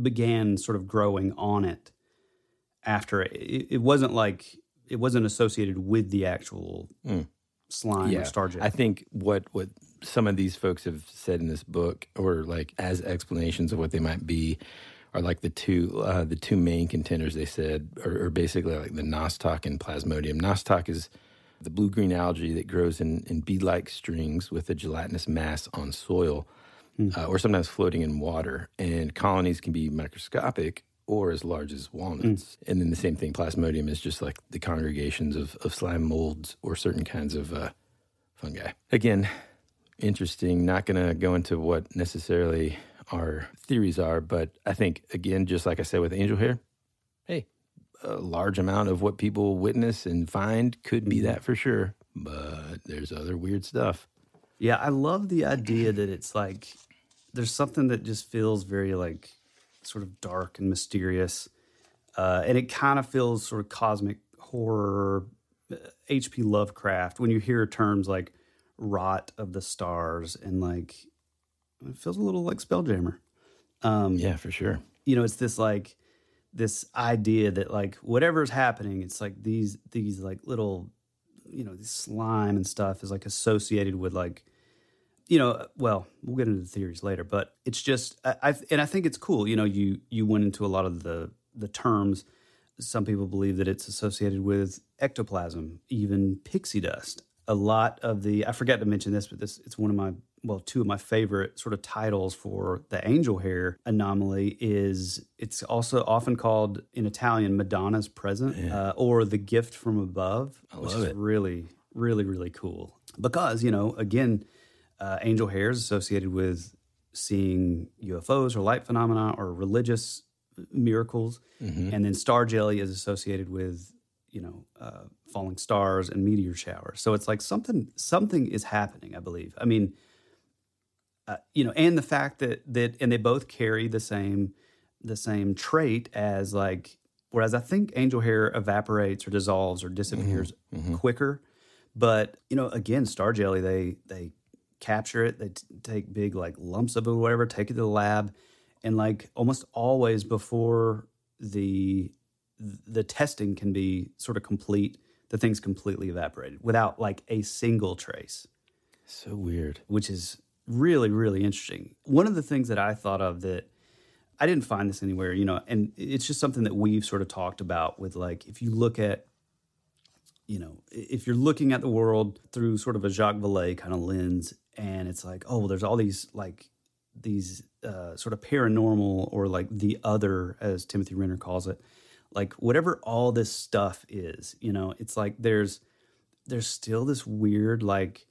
began sort of growing on it after it. It, wasn't like it wasn't associated with the actual slime or star jelly. I think what what some of these folks have said in this book, or like as explanations of what they might be, are like the two uh, the two main contenders. They said are, are basically like the nostoc and plasmodium. Nostoc is the blue green algae that grows in, in bead like strings with a gelatinous mass on soil, uh, or sometimes floating in water. And colonies can be microscopic or as large as walnuts. And then the same thing, plasmodium is just like the congregations of, of slime molds or certain kinds of uh, fungi. Again, interesting. Not going to go into what necessarily our theories are, but I think, again, just like I said with angel hair, hey, a large amount of what people witness and find could be that for sure. But there's other weird stuff. Yeah, I love the idea that it's like there's something that just feels very like sort of dark and mysterious, uh, and it kind of feels sort of cosmic horror, H.P. Lovecraft. When you hear terms like "rot of the stars" and like it feels a little like Spelljammer. Um, yeah, for sure. You know, it's this like this idea that like whatever's happening, it's like these these like little you know this slime and stuff is like associated with like you know well we'll get into the theories later but it's just I, I and i think it's cool you know you you went into a lot of the the terms some people believe that it's associated with ectoplasm even pixie dust a lot of the i forgot to mention this but this it's one of my well two of my favorite sort of titles for the angel hair anomaly is it's also often called in italian madonna's present Yeah. uh, or the gift from above I which love is it. really really really cool because you know again uh, angel hair is associated with seeing ufos or light phenomena or religious miracles Mhm. and then star jelly is associated with you know uh, falling stars and meteor showers so it's like something something is happening i believe i mean uh, you know and the fact that that and they both carry the same the same trait as like whereas i think angel hair evaporates or dissolves or disappears quicker. But you know again star jelly they they capture it they t- take big like lumps of it or whatever take it to the lab and like almost always before the the testing can be sort of complete the thing's completely evaporated without like a single trace. So weird. which is really really interesting. One of the things that i thought of that i didn't find this anywhere you know and it's just something that we've sort of talked about with like if you look at you know if you're looking at the world through sort of a jacques vallée kind of lens and it's like oh well there's all these like these uh, sort of paranormal or like the other as timothy renner calls it like whatever all this stuff is you know it's like there's there's still this weird like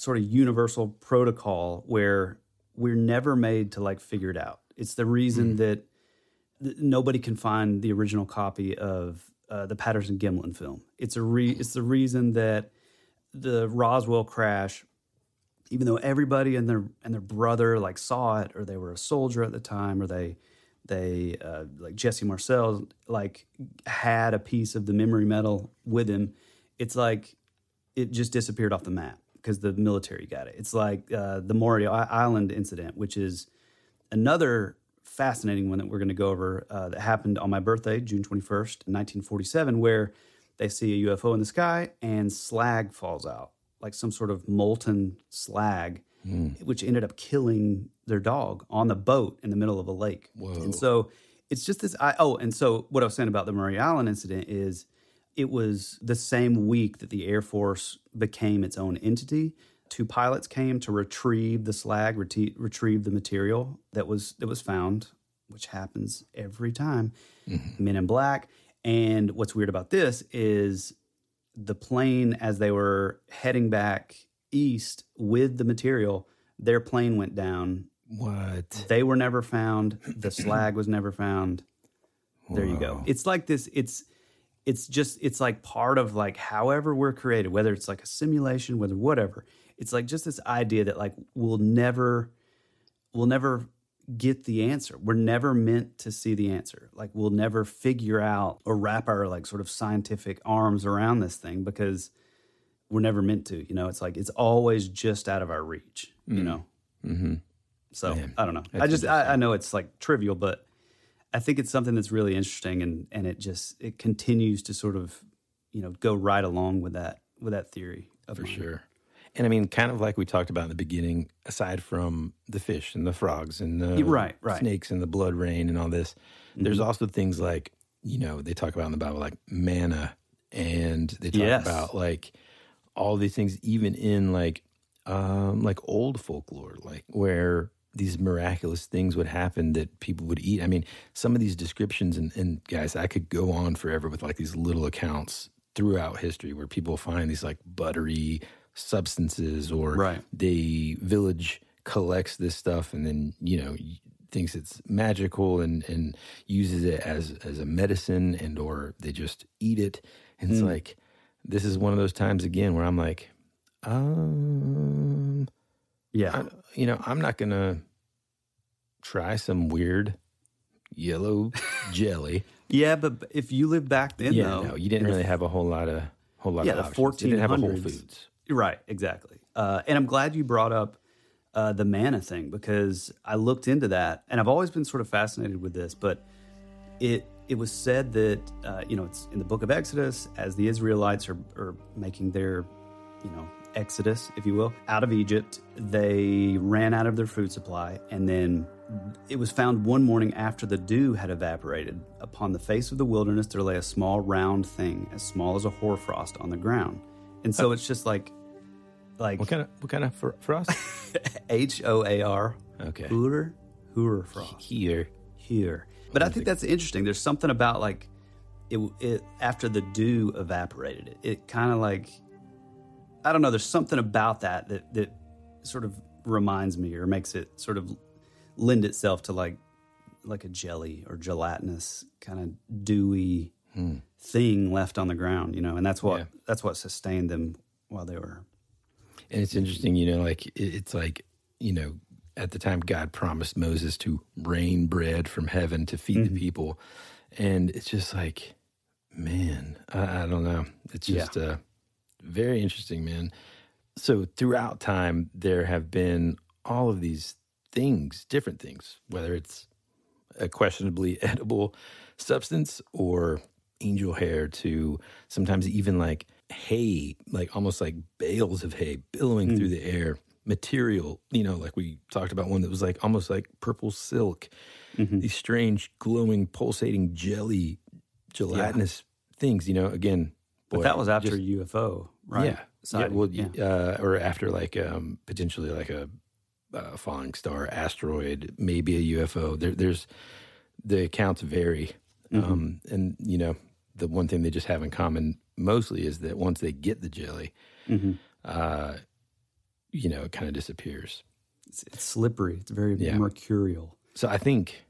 sort of universal protocol where we're never made to like figure it out. It's the reason that th- nobody can find the original copy of uh, the patterson gimlin film. It's a re- it's the reason that the roswell crash even though everybody and their and their brother like saw it or they were a soldier at the time or they they uh, like Jesse Marcel like had a piece of the memory metal with him it's like it just disappeared off the map because the military got it it's like uh, the Maury Island incident which is another fascinating one that we're going to go over uh, that happened on my birthday June 21st 1947 where they see a UFO in the sky and slag falls out like some sort of molten slag, which ended up killing their dog on the boat in the middle of a lake. And so it's just this. I, oh, and so what I was saying about the Maury Island incident is it was the same week that the Air Force became its own entity. Two pilots came to retrieve the slag, rete- retrieve the material that was that was found, which happens every time. Mm-hmm. Men in Black. And what's weird about this is the plane as they were heading back east with the material, their plane went down. What? They were never found. The slag was never found. There you go. It's like this. It's it's just it's like part of like however we're created, whether it's like a simulation, whether whatever. It's like just this idea that like we'll never we'll never get the answer. We're never meant to see the answer. Like we'll never figure out or wrap our like sort of scientific arms around this thing because we're never meant to. You know, it's like it's always just out of our reach. You know. Mm-hmm. So Man, I don't know. I just I, I know it's like trivial, but I think it's something that's really interesting, and and it just it continues to sort of you know go right along with that with that theory of For mine. sure. And I mean, kind of like we talked about in the beginning, aside from the fish and the frogs and the right, right. snakes and the blood rain and all this, there's Mhm. also things like, you know, they talk about in the Bible, like manna, and they talk Yes. about like all these things, even in like, um, like old folklore, like where these miraculous things would happen that people would eat. I mean, some of these descriptions, and, and guys, I could go on forever with like these little accounts throughout history where people find these like buttery substances or Right. the village collects this stuff and then, you know, thinks it's magical and, and uses it as, as a medicine and or they just eat it. And it's Mm. like, this is one of those times again where I'm like, um, Yeah. I, you know, I'm not going to try some weird yellow jelly. Yeah, but if you live back then, yeah, though, no, you didn't really have a whole lot of whole lot yeah, of the options. You didn't have a Whole. Foods. Right, exactly. Uh, and I'm glad you brought up uh, the manna thing because I looked into that, and I've always been sort of fascinated with this. But it it was said that uh, you know it's in the Book of Exodus as the Israelites are, are making their you know exodus, if you will, out of Egypt. They ran out of their food supply, and then it was found one morning after the dew had evaporated. Upon the face of the wilderness, there lay a small round thing, as small as a hoarfrost, on the ground. And so it's just like, like What kind of what kind of fr- frost? H O A R. Okay. Hooter, hooter frost Here. here. But I think that's interesting. There's something about like it, it after the dew evaporated. It, it kind of like I don't know. There's something about that that that sort of reminds me or makes it sort of lend itself to like like a jelly or gelatinous kind of dewy thing left on the ground. You know, and that's what Yeah. that's what sustained them while they were. And it's interesting, you know, like it's like, you know, at the time God promised Moses to rain bread from heaven to feed Mm-hmm. the people. And it's just like, man, I, I don't know. It's Yeah. just uh, very interesting, man. So throughout time, there have been all of these things, different things, whether it's a questionably edible substance or angel hair to sometimes even like hay, like almost like bales of hay billowing through mm. the air, material, you know, like we talked about one that was like almost like purple silk, mm-hmm. these strange glowing, pulsating jelly, gelatinous things, you know, again. But that was after just- UFO, right? yeah. Yeah. Well, yeah. Uh, or after like um, potentially like a uh, falling star, asteroid, maybe a UFO. There, there's the accounts vary, Mm-hmm. um, and you know the one thing they just have in common mostly is that once they get the jelly, Mm-hmm. uh, you know, it kind of disappears. It's, it's slippery. It's very Yeah. mercurial. So I think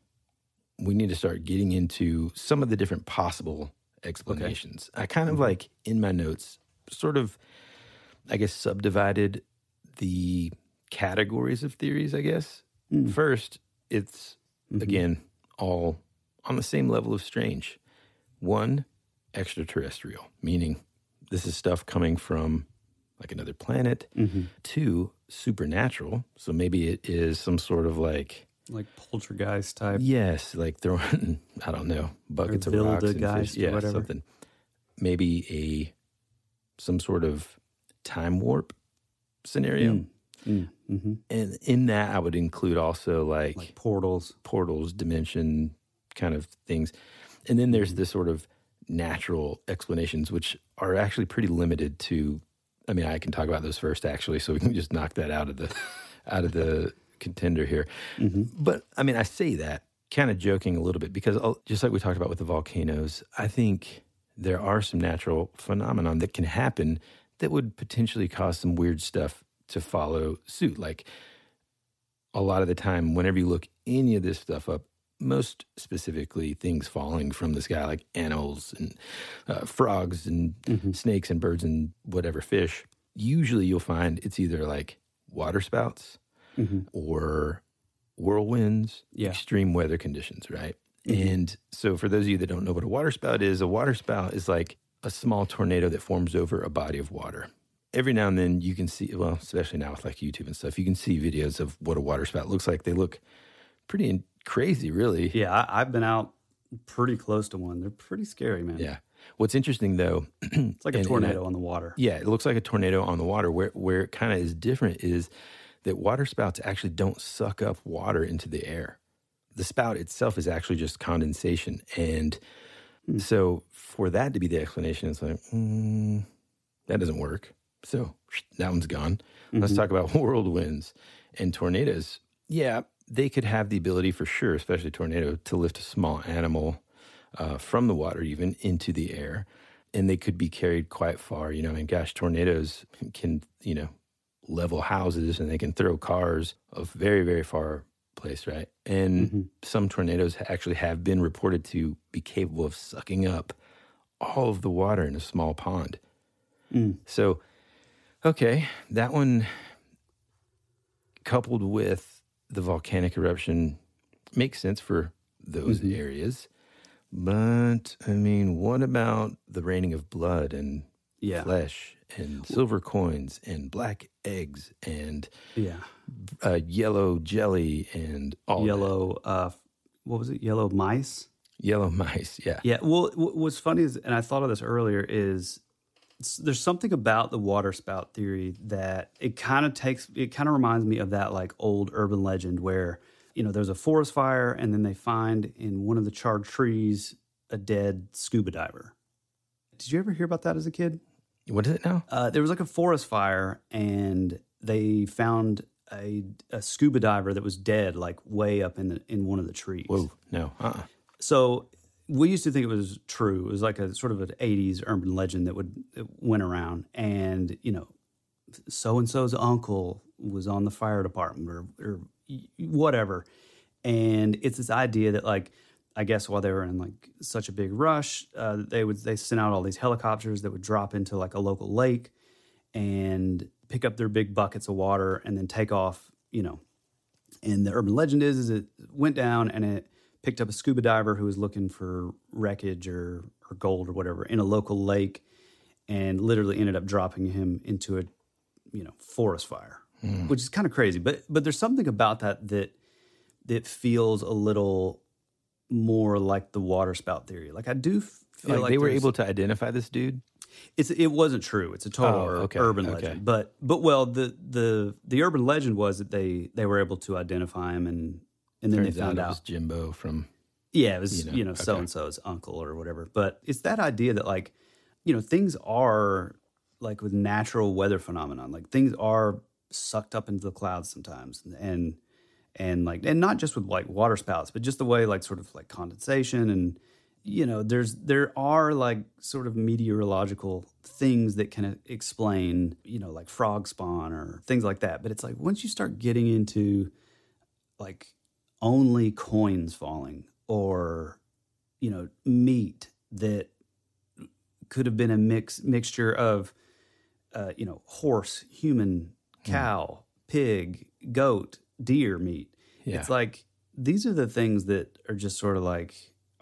we need to start getting into some of the different possible explanations. I kind of Mm-hmm. like in my notes, sort of, I guess, subdivided the categories of theories, I guess. Mm. First, it's Mm-hmm. again all on the same level of strange. One, extraterrestrial, meaning this is stuff coming from like another planet. Mm-hmm. Two, supernatural. So maybe it is some sort of like Like poltergeist type. Yes, like throwing I don't know buckets of rocks and fish. Yeah, whatever. something. Maybe a some sort of time warp scenario. Mm-hmm. And in that, I would include also like, Like portals. portals, dimension kind of things. And then Mm-hmm. there's the sort of natural explanations, which are actually pretty limited to. I mean, I can talk about those first, actually, so we can just knock that out of the out of the contender here. Mm-hmm. But I mean, I say that kind of joking a little bit because uh, just like we talked about with the volcanoes, I think there are some natural phenomenon that can happen that would potentially cause some weird stuff to follow suit. Like a lot of the time, whenever you look any of this stuff up, most specifically things falling from the sky, like animals and uh, frogs and snakes and birds and whatever fish, usually you'll find it's either like water spouts Mm-hmm. or whirlwinds, Yeah. extreme weather conditions, right? Mm-hmm. And so, for those of you that don't know what a waterspout is, a waterspout is like a small tornado that forms over a body of water. Every now and then, you can see, well, especially now with like YouTube and stuff, you can see videos of what a waterspout looks like. They look pretty crazy, really. Yeah, I, I've been out pretty close to one. They're pretty scary, man. Yeah. What's interesting though, It's like a and- and tornado I- on the water. Yeah, it looks like a tornado on the water. Where where it kind of is different is that water spouts actually don't suck up water into the air. The spout itself is actually just condensation, and so for that to be the explanation, it's like mm, that doesn't work. So that one's gone. Let's talk about whirlwinds and tornadoes. Yeah, they could have the ability for sure, especially tornado, to lift a small animal uh, from the water even into the air, and they could be carried quite far. You know, I mean, gosh, tornadoes can you know level houses and they can throw cars a very very far place, right? And some tornadoes actually have been reported to be capable of sucking up all of the water in a small pond. So, okay, that one coupled with the volcanic eruption makes sense for those Mhm. areas. But I mean, what about the raining of blood and Yeah. flesh and silver coins and black eggs and Yeah. uh, yellow jelly and all yellow. Uh, what was it? Yellow mice. yellow mice? Yeah, Yeah. Well, what's funny is, and I thought of this earlier, is there's something about the water spout theory that it kind of takes, it kind of reminds me of that like old urban legend where, you know, there's a forest fire and then they find in one of the charred trees a dead scuba diver. Did you ever hear about that as a kid? What is it now? Uh, there was like a forest fire and they found a, a scuba diver that was dead, like way up in the, in one of the trees. Whoa, no, uh, uh So we used to think it was true. It was like a sort of an '80s urban legend that would went around, and you know, so and so's uncle was on the fire department or or whatever, and it's this idea that like. I guess while they were in like such a big rush, uh, they would they sent out all these helicopters that would drop into like a local lake and pick up their big buckets of water and then take off, you know, and the urban legend is, is it went down and it picked up a scuba diver who was looking for wreckage or, or gold or whatever in a local lake and literally ended up dropping him into a you know forest fire which is kind of crazy. But but there's something about that that that feels a little more like the water spout theory like i do feel like, like, they were able to identify this dude. it's it wasn't true. It's a total Oh, okay, urban okay. legend. But but well, the the the urban legend was that they they were able to identify him and and then Turns they found out, it was Jimbo from yeah, it was you you know, know so and so's uncle or whatever. But it's that idea that like you know things are like with natural weather phenomenon. Like things are sucked up into the clouds sometimes and and like and not just with like water spouts, but just the way like sort of like condensation and you know there's there are like sort of meteorological things that can explain you know like frog spawn or things like that. But it's like once you start getting into like only coins falling or you know meat that could have been a mix mixture of uh, you know horse human cow pig goat deer meat. Yeah. it's like these are the things that are just sort of like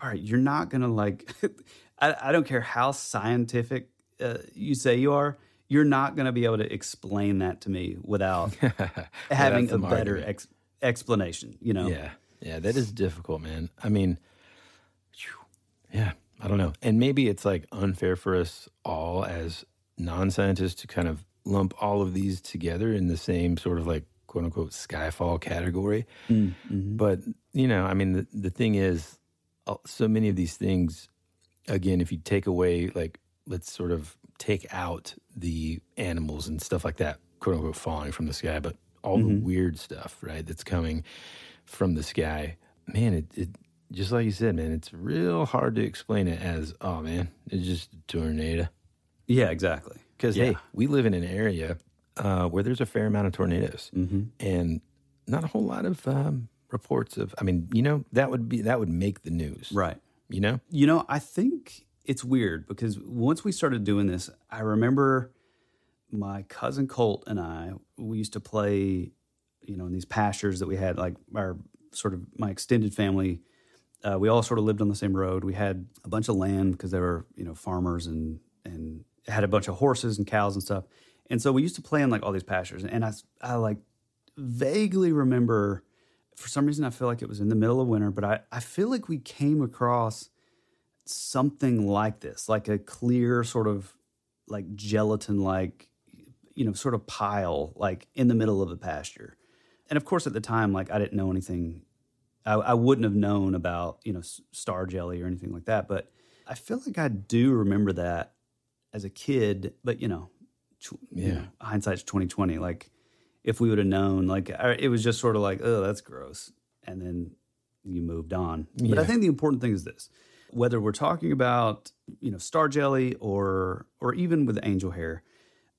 all right you're not gonna like I, I don't care how scientific uh, you say you are you're not gonna be able to explain that to me without having a better ex- explanation you know? Yeah, yeah, that is difficult, man. I mean, yeah, I don't know, and maybe it's like unfair for us all as non-scientists to kind of lump all of these together in the same sort of like quote unquote skyfall category. Mm-hmm. But you know, I mean, the the thing is, uh, so many of these things, again, if you take away like let's sort of take out the animals and stuff like that, quote unquote, falling from the sky, but all the Mhm. weird stuff, right, that's coming from the sky, man, it, it just like you said, man, it's real hard to explain it as, oh man, it's just a tornado. yeah exactly Because Yeah. hey, we live in an area uh, where there's a fair amount of tornadoes, mm-hmm. and not a whole lot of um, reports of. I mean, you know, that would be that would make the news, right You know, You know, I think it's weird because once we started doing this, I remember my cousin Colt and I, we used to play, you know, in these pastures that we had, like our sort of my extended family. Uh, we all sort of lived on the same road. We had a bunch of land because they were, you know, farmers and and had a bunch of horses and cows and stuff. And so we used to play in like all these pastures. And I, I like vaguely remember, for some reason, I feel like it was in the middle of winter, but I, I feel like we came across something like this, like a clear sort of like gelatin like, you know, sort of pile like in the middle of the pasture. And of course, at the time, like I didn't know anything. I, I wouldn't have known about, you know, star jelly or anything like that. But I feel like I do remember that as a kid. But, you know, tw- Yeah. hindsight's 2020. Like if we would have known, like I- it was just sort of like, oh, that's gross. And then you moved on. But I think the important thing is this whether we're talking about you know star jelly or or even with angel hair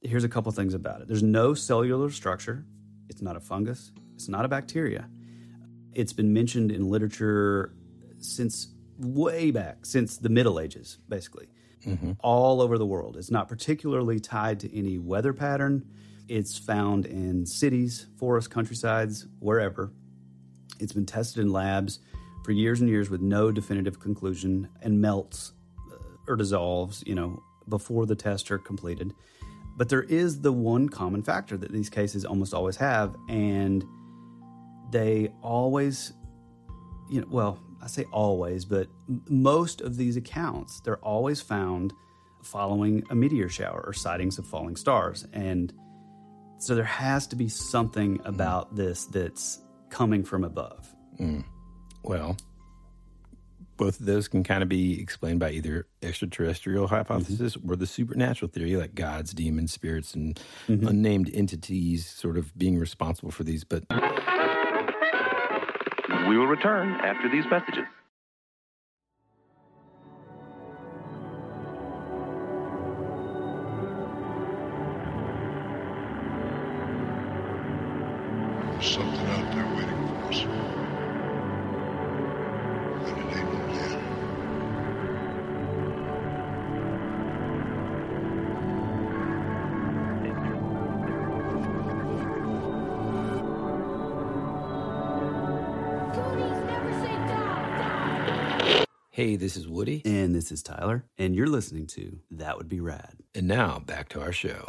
here's a couple things about it there's no cellular structure it's not a fungus it's not a bacteria it's been mentioned in literature since way back since the middle ages basically all over the world it's not particularly tied to any weather pattern It's found in cities, forests, countrysides, wherever. It's been tested in labs for years and years with no definitive conclusion and melts uh, or dissolves, you know, before the tests are completed. But there is the one common factor that these cases almost always have, and they always, you know, well, I say always, but most of these accounts, they're always found following a meteor shower or sightings of falling stars. And so there has to be something about this that's coming from above. Mm. Well, both of those can kind of be explained by either extraterrestrial hypothesis mm-hmm. or the supernatural theory, like gods, demons, spirits, and mm-hmm. unnamed entities sort of being responsible for these. But We will return after these messages. This is Tyler, and you're listening to That Would Be Rad. And now back to our show.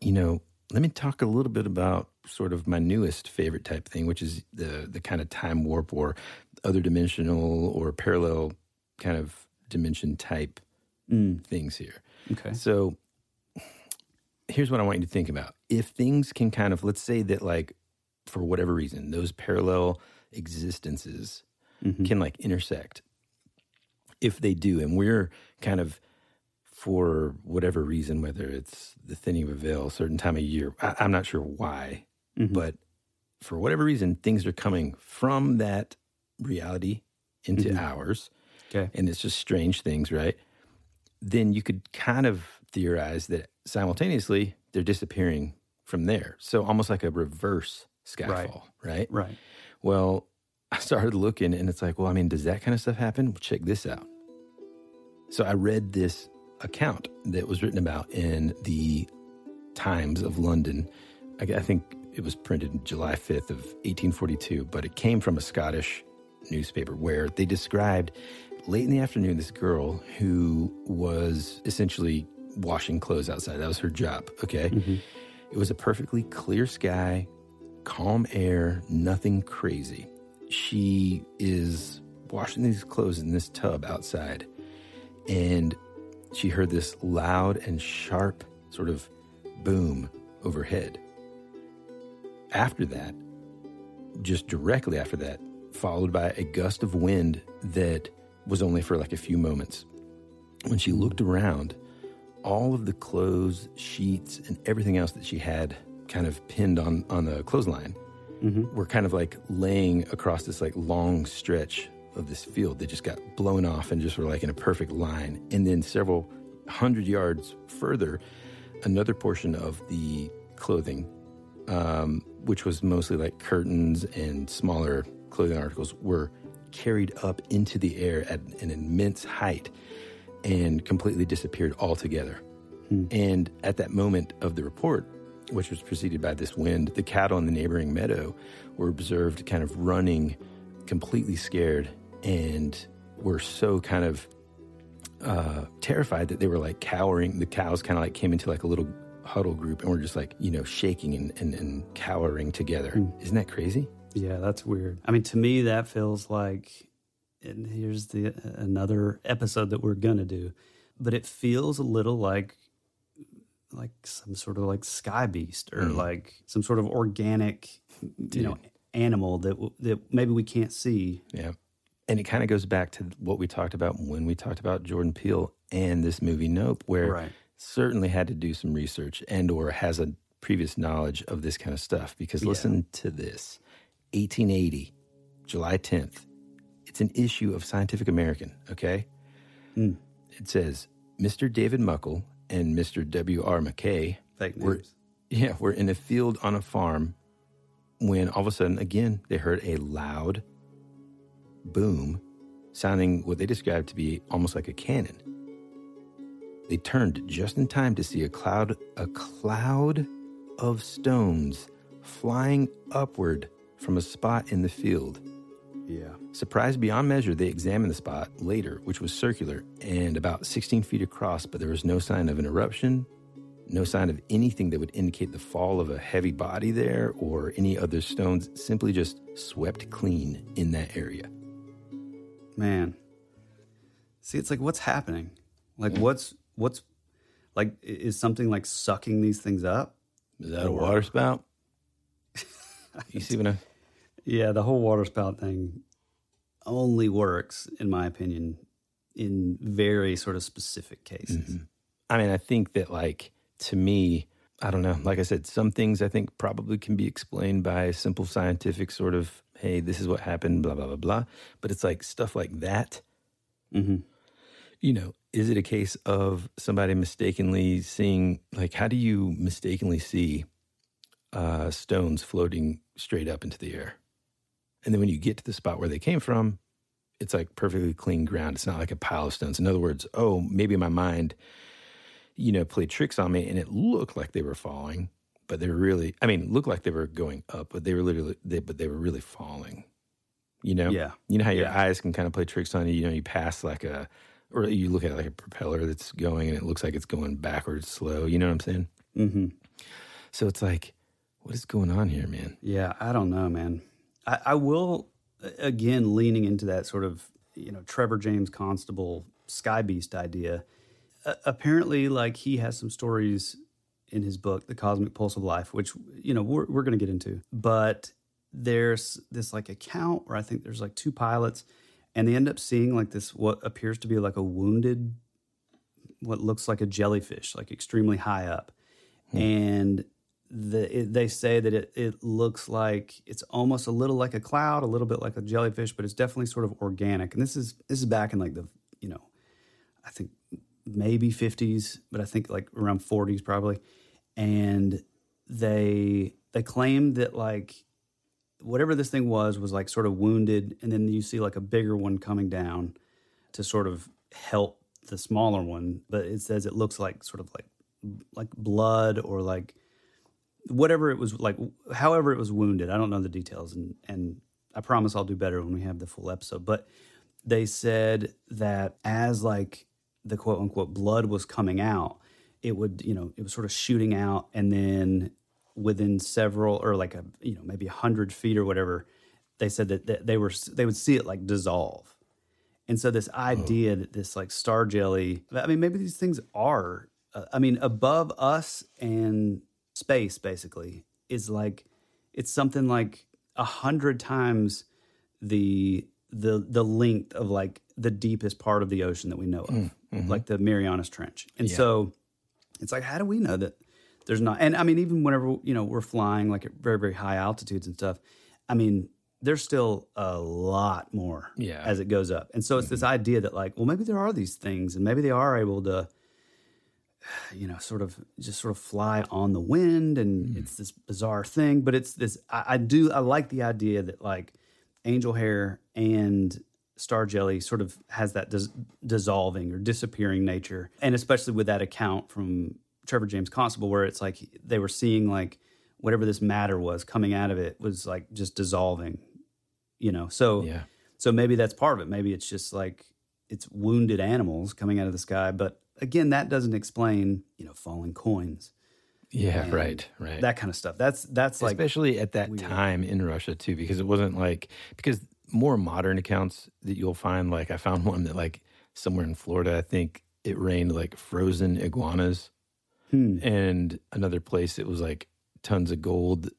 You know, let me talk a little bit about sort of my newest favorite type thing, which is the the kind of time warp or other dimensional or parallel kind of dimension type mm. things here. Okay. So here's what I want you to think about. If things can kind of, let's say that, like, for whatever reason, those parallel existences can like intersect. If they do, and we're kind of, for whatever reason, whether it's the thinning of a veil, certain time of year, I, I'm not sure why, but for whatever reason, things are coming from that reality into Mhm. ours. Okay. And it's just strange things, right? Then you could kind of theorize that simultaneously they're disappearing from there. So almost like a reverse skyfall, right? Right. Well, I started looking and it's like, well, I mean, does that kind of stuff happen? Well, check this out. So I read this account that was written about in the Times of London. I, I think it was printed July 5th of 1842, but it came from a Scottish newspaper where they described late in the afternoon this girl who was essentially washing clothes outside. That was her job, okay? Mm-hmm. It was a perfectly clear sky, calm air, nothing crazy. She is washing these clothes in this tub outside, and she heard this loud and sharp sort of boom overhead. After that, just directly after that, followed by a gust of wind that was only for like a few moments. When she looked around, all of the clothes, sheets, and everything else that she had kind of pinned on, on the clothesline were kind of like laying across this like long stretch of this field. They just got blown off and just were like in a perfect line. And then several hundred yards further, another portion of the clothing, um, which was mostly like curtains and smaller clothing articles, were carried up into the air at an immense height and completely disappeared altogether. And at that moment of the report, which was preceded by this wind, the cattle in the neighboring meadow were observed kind of running completely scared and were so kind of uh, terrified that they were like cowering. The cows kind of like came into like a little huddle group and were just like, you know, shaking and, and, and cowering together. Isn't that crazy? Yeah, that's weird. I mean, to me, that feels like, and here's the another episode that we're gonna do, but it feels a little like, like some sort of like sky beast or Mm. like some sort of organic, you know, animal that w- that maybe we can't see. Yeah. And it kind of goes back to what we talked about when we talked about Jordan Peele and this movie Nope, where Right. certainly had to do some research and or has a previous knowledge of this kind of stuff. Because Yeah. listen to this. 1880, July 10th. It's an issue of Scientific American, okay? Mm. It says Mr. David Muckle and Mr. W.R. McKay Fake were, names. yeah, were in a field on a farm when all of a sudden, again, they heard a loud boom sounding what they described to be almost like a cannon. They turned just in time to see a cloud, a cloud of stones flying upward from a spot in the field. Yeah. Surprised beyond measure, they examined the spot later, which was circular and about 16 feet across, but there was no sign of an eruption, no sign of anything that would indicate the fall of a heavy body there or any other stones, simply just swept clean in that area. Man. See, it's like what's happening? Like what's what's like is something like sucking these things up? Is that a water spout? you see what I Yeah, the whole water spout thing only works, in my opinion, in very sort of specific cases. I mean, I think that, like, to me, I don't know. Like I said, some things I think probably can be explained by a simple scientific sort of, hey, this is what happened, blah, blah, blah, blah. But it's like stuff like that. Mm-hmm. You know, is it a case of somebody mistakenly seeing, like, how do you mistakenly see uh, stones floating straight up into the air? And then when you get to the spot where they came from, it's like perfectly clean ground. It's not like a pile of stones. In other words, oh, maybe my mind, you know, played tricks on me and it looked like they were falling, but they were really, I mean, looked like they were going up, but they were literally, they, but they were really falling. You know? Yeah. You know how your Yeah. eyes can kind of play tricks on you? You know, you pass like a, or you look at like a propeller that's going and it looks like it's going backwards slow. You know what I'm saying? Mm-hmm. So it's like, what is going on here, man? Yeah, I don't know, man. I, I will again leaning into that sort of you know Trevor James Constable Sky Beast idea. Uh, apparently, like he has some stories in his book, The Cosmic Pulse of Life, which you know we're we're going to get into. But there's this like account where I think there's like two pilots, and they end up seeing like this what appears to be like a wounded, what looks like a jellyfish, like extremely high up, and the it, they say that it, it looks like it's almost a little like a cloud, a little bit like a jellyfish, but it's definitely sort of organic. And this is this is back in like the you know, I think maybe fifties, but I think like around forties probably. And they they claim that like whatever this thing was was like sort of wounded, and then you see like a bigger one coming down to sort of help the smaller one. But it says it looks like sort of like like blood or like whatever it was like however it was wounded i don't know the details and and i promise i'll do better when we have the full episode but they said that as like the quote unquote blood was coming out it would you know it was sort of shooting out and then within several or like a you know maybe a hundred feet or whatever they said that, that they were they would see it like dissolve. And so this idea that this like star jelly i mean maybe these things are uh, i mean above us and space basically is like it's something like a hundred times the the the length of like the deepest part of the ocean that we know of, mhm. like the Marianas Trench. And Yeah. so it's like, how do we know that there's not? And I mean, even whenever you know we're flying like at very very high altitudes and stuff, I mean, there's still a lot more Yeah. as it goes up. And so it's this idea that like, well, maybe there are these things, and maybe they are able to you know, sort of just sort of fly on the wind, and mm-hmm. it's this bizarre thing. But it's this. I, I do. I like the idea that like angel hair and star jelly sort of has that dis- dissolving or disappearing nature, and especially with that account from Trevor James Constable, where it's like they were seeing like whatever this matter was coming out of it was like just dissolving. You know, so Yeah. so maybe that's part of it. Maybe it's just like it's wounded animals coming out of the sky. But again, that doesn't explain, you know, falling coins. Yeah, right, right. That kind of stuff. That's that's like especially at that time in Russia too, because it wasn't like because more modern accounts that you'll find, like I found one that like somewhere in Florida, I think it rained like frozen iguanas, Hmm. and another place it was like tons of gold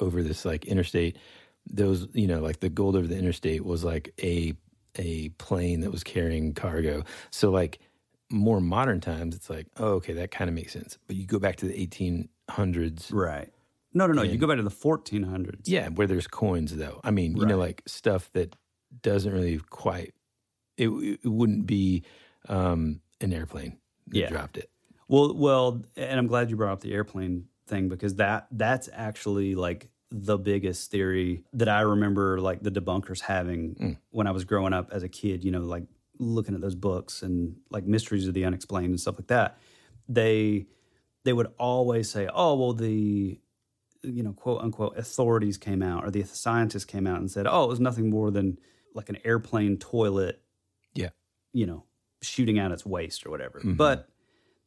over this like interstate. Those you know like the gold over the interstate was like a a plane that was carrying cargo. So like more modern times, it's like oh okay that kind of makes sense. But you go back to the eighteen hundreds, right? No, no, no. you go back to the 1400s. yeah, where there's coins though. I mean, you know, like stuff that doesn't really quite. It, it wouldn't be um, an airplane that Yeah. dropped it. Well, well, and I'm glad you brought up the airplane thing because that that's actually like the biggest theory that I remember like the debunkers having Mm. when I was growing up as a kid, you know, like looking at those books and like mysteries of the unexplained and stuff like that, they they would always say, "Oh, well, the you know quote unquote authorities came out or the scientists came out and said, "Oh, it was nothing more than like an airplane toilet, Yeah. you know, shooting out its waste or whatever." Mhm. But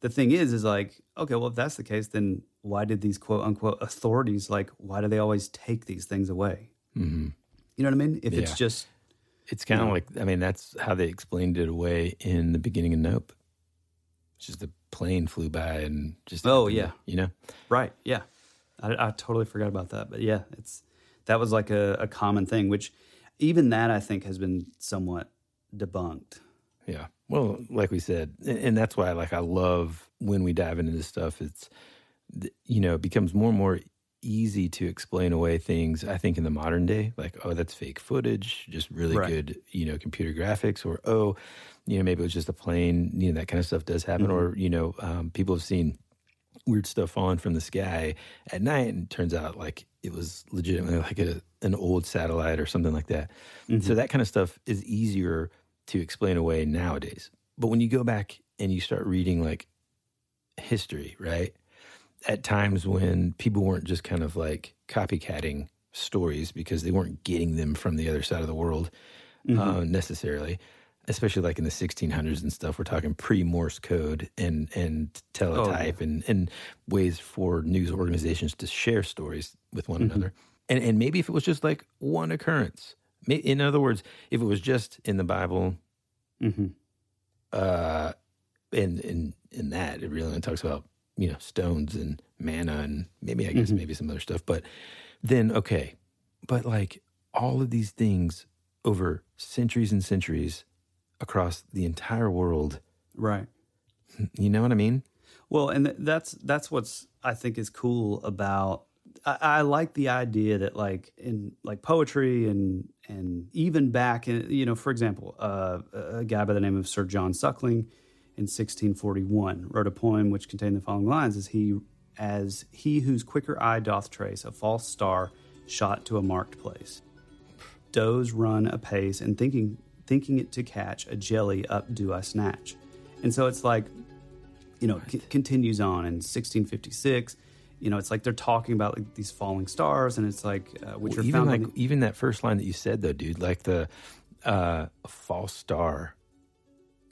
the thing is, is like, okay, well, if that's the case, then why did these quote unquote authorities like? Why do they always take these things away? Mm-hmm. You know what I mean? If it's just It's kind of like I mean that's how they explained it away in the beginning of Nope. It's just the plane flew by and just Oh, yeah. you know Right. Yeah. I, I totally forgot about that. But yeah, it's that was like a, a common thing, which even that I think has been somewhat debunked. Yeah. Well, like we said, and and that's why like I love when we dive into this stuff. It's you know it becomes more and more easy to explain away things. I think in the modern day, like oh that's fake footage, just really Right. good you know computer graphics, or oh you know maybe it was just a plane. You know that kind of stuff does happen, Mhm. or you know um, people have seen weird stuff falling from the sky at night, and it turns out like it was legitimately like a, an old satellite or something like that. So that kind of stuff is easier to explain away nowadays. But when you go back and you start reading like history, right? At times when people weren't just kind of like copycatting stories because they weren't getting them from the other side of the world uh, Mhm. necessarily, especially like in the 1600s and stuff. We're talking pre Morse code and and teletype and and ways for news organizations to share stories with one Mhm. another. And and maybe if it was just like one occurrence, in other words, if it was just in the Bible, Mhm. uh, in in in that it really only talks about you know stones and manna and maybe I guess Mhm. maybe some other stuff, but then okay, but like all of these things over centuries and centuries across the entire world, Right. you know what I mean? Well, and that's that's what's I think is cool about. I, I like the idea that like in like poetry and and even back in you know for example uh, a guy by the name of Sir John Suckling in 1641 wrote a poem which contained the following lines: "As he as he whose quicker eye doth trace a false star shot to a marked place, does run apace and thinking thinking it to catch a jelly up do I snatch." And so it's like you know, c- continues on in 1656. You know, it's like they're talking about like these falling stars, and it's like uh, which Well, are even found like the- even that first line that you said though, dude, like the uh, false star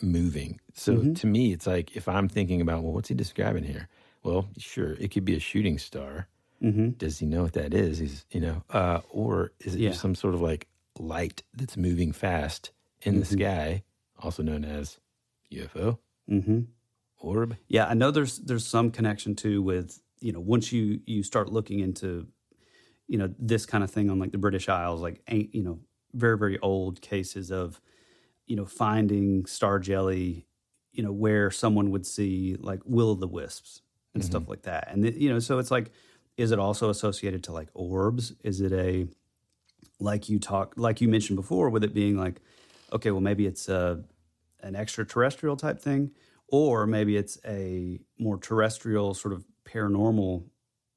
moving. So Mhm. to me, it's like if I'm thinking about, well, what's he describing here? Well, sure, it could be a shooting star. Mhm. Does he know what that is? He's you know, uh, or is it Yeah. just some sort of like light that's moving fast in the Mhm. sky, also known as UFO Mhm. orb? Yeah, I know there's there's some connection too with you know once you you start looking into you know this kind of thing on like the British Isles, like ain't you know very very old cases of you know finding star jelly, you know where someone would see like will the wisps and stuff mm-hmm. like that, and you know so it's like is it also associated to like orbs? Is it a like you talk like you mentioned before with it being like okay well maybe it's a an extraterrestrial type thing or maybe it's a more terrestrial sort of paranormal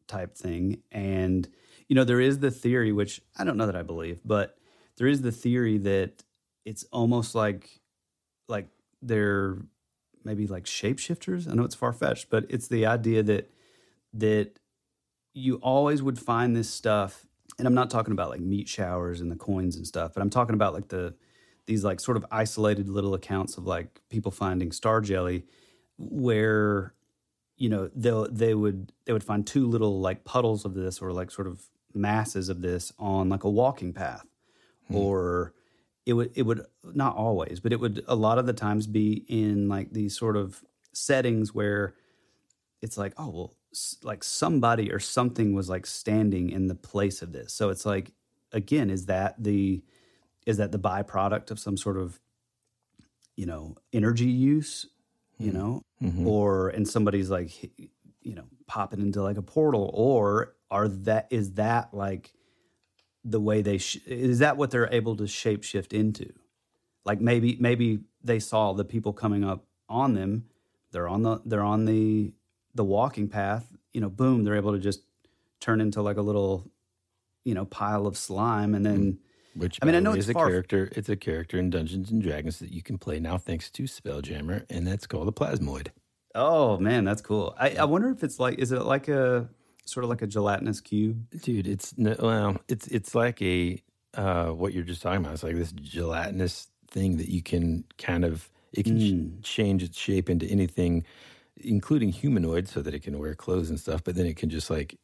type thing. And you know there is the theory which i don't know that i believe but there is the theory that it's almost like like they're maybe like shapeshifters. I know it's far-fetched but it's the idea that that you always would find this stuff and i'm not talking about like meat showers and the coins and stuff but i'm talking about like the these like sort of isolated little accounts of like people finding star jelly where you know they they would they would find two little like puddles of this or like sort of masses of this on like a walking path hmm. or it would it would not always but it would a lot of the times be in like these sort of settings where it's like oh well like somebody or something was like standing in the place of this. So it's like again is that the is that the byproduct of some sort of you know energy use you know? Mhm. or and somebody's like you know popping into like a portal or are that is that like the way they sh- is that what they're able to shapeshift into like maybe maybe they saw the people coming up on them they're on the they're on the the walking path you know boom they're able to just turn into like a little you know pile of slime and then mm, Which I mean, I know way, it's a character. It's a character in Dungeons and Dragons that you can play now thanks to Spelljammer, and that's called a plasmoid. Oh man, that's cool. I, I wonder if it's like, is it like a sort of like a gelatinous cube? Dude, it's no, well, it's it's like a uh, what you're just talking about. It's like this gelatinous thing that you can kind of it can Mm. ch- change its shape into anything, including humanoid, so that it can wear clothes and stuff. But then it can just like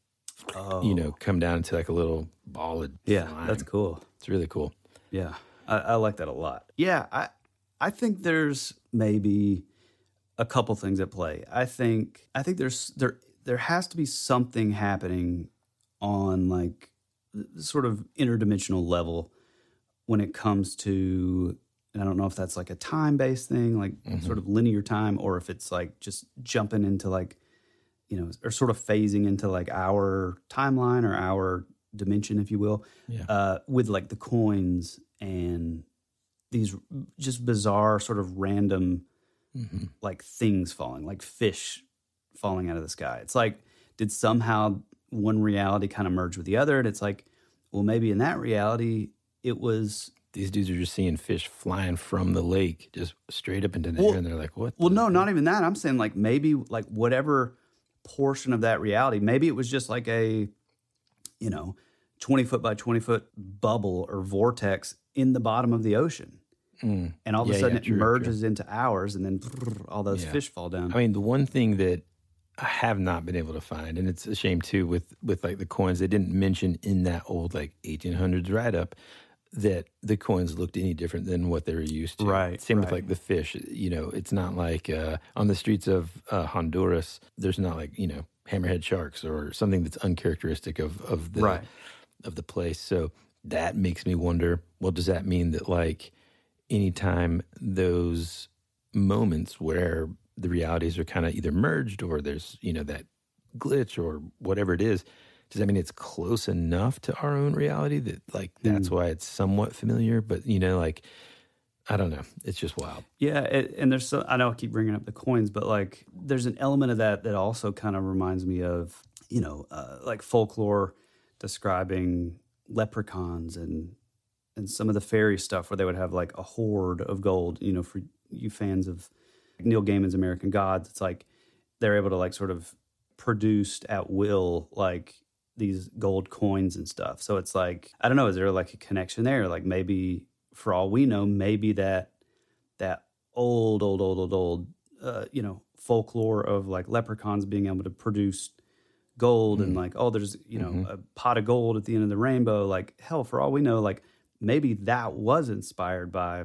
you know come down into like a little ball of Oh. Yeah, slime. that's cool. It's really cool. Yeah, I, I like that a lot. Yeah, I I think there's maybe a couple things at play. I think I think there's there there has to be something happening on like sort of interdimensional level when it comes to and I don't know if that's like a time based thing, like sort of linear time, or if it's like just jumping into like you know, or sort of phasing into like our timeline or our dimension, if you will, Yeah. uh, with like the coins and these just bizarre, sort of random Mm-hmm. like things falling, like fish falling out of the sky. It's like, did somehow one reality kind of merge with the other? And it's like, well, maybe in that reality, it was These dudes are just seeing fish flying from the lake, just straight up into the Well- air, and they're like, "What?" Well, no, not even that. I'm saying like maybe like whatever portion of that reality, maybe it was just like a, you know, 20 foot by 20 foot bubble or vortex in the bottom of the ocean. Mm. And all of Yeah, a sudden yeah, it true, merges into ours and then all those Yeah. fish fall down. I mean, the one thing that I have not been able to find, and it's a shame too, with with like the coins, they didn't mention in that old like 1800s write up that the coins looked any different than what they were used to. Right, Same with like the fish. You know, it's not like uh, on the streets of uh, Honduras. There's not like you know hammerhead sharks or something that's uncharacteristic of of the Right. of the place. So that makes me wonder. Well, does that mean that like anytime those moments where the realities are kind of either merged or there's you know that glitch or whatever it is does that mean it's close enough to our own reality that like that's why it's somewhat familiar? But you know like i don't know. It's just wild. Yeah, it, and there's so I know I keep bringing up the coins, but like there's an element of that that also kind of reminds me of you know uh, like folklore describing leprechauns and and some of the fairy stuff where they would have like a hoard of gold. You know, for you fans of Neil Gaiman's American Gods, it's like they're able to like sort of produce at will like these gold coins and stuff. So it's like I don't know, is there like a connection there? Like maybe for all we know, maybe that that old, old, old, old, old, uh, you know, folklore of like leprechauns being able to produce gold and like, oh, there's, you know, a pot of gold at the end of the rainbow. Like, hell, for all we know, like maybe that was inspired by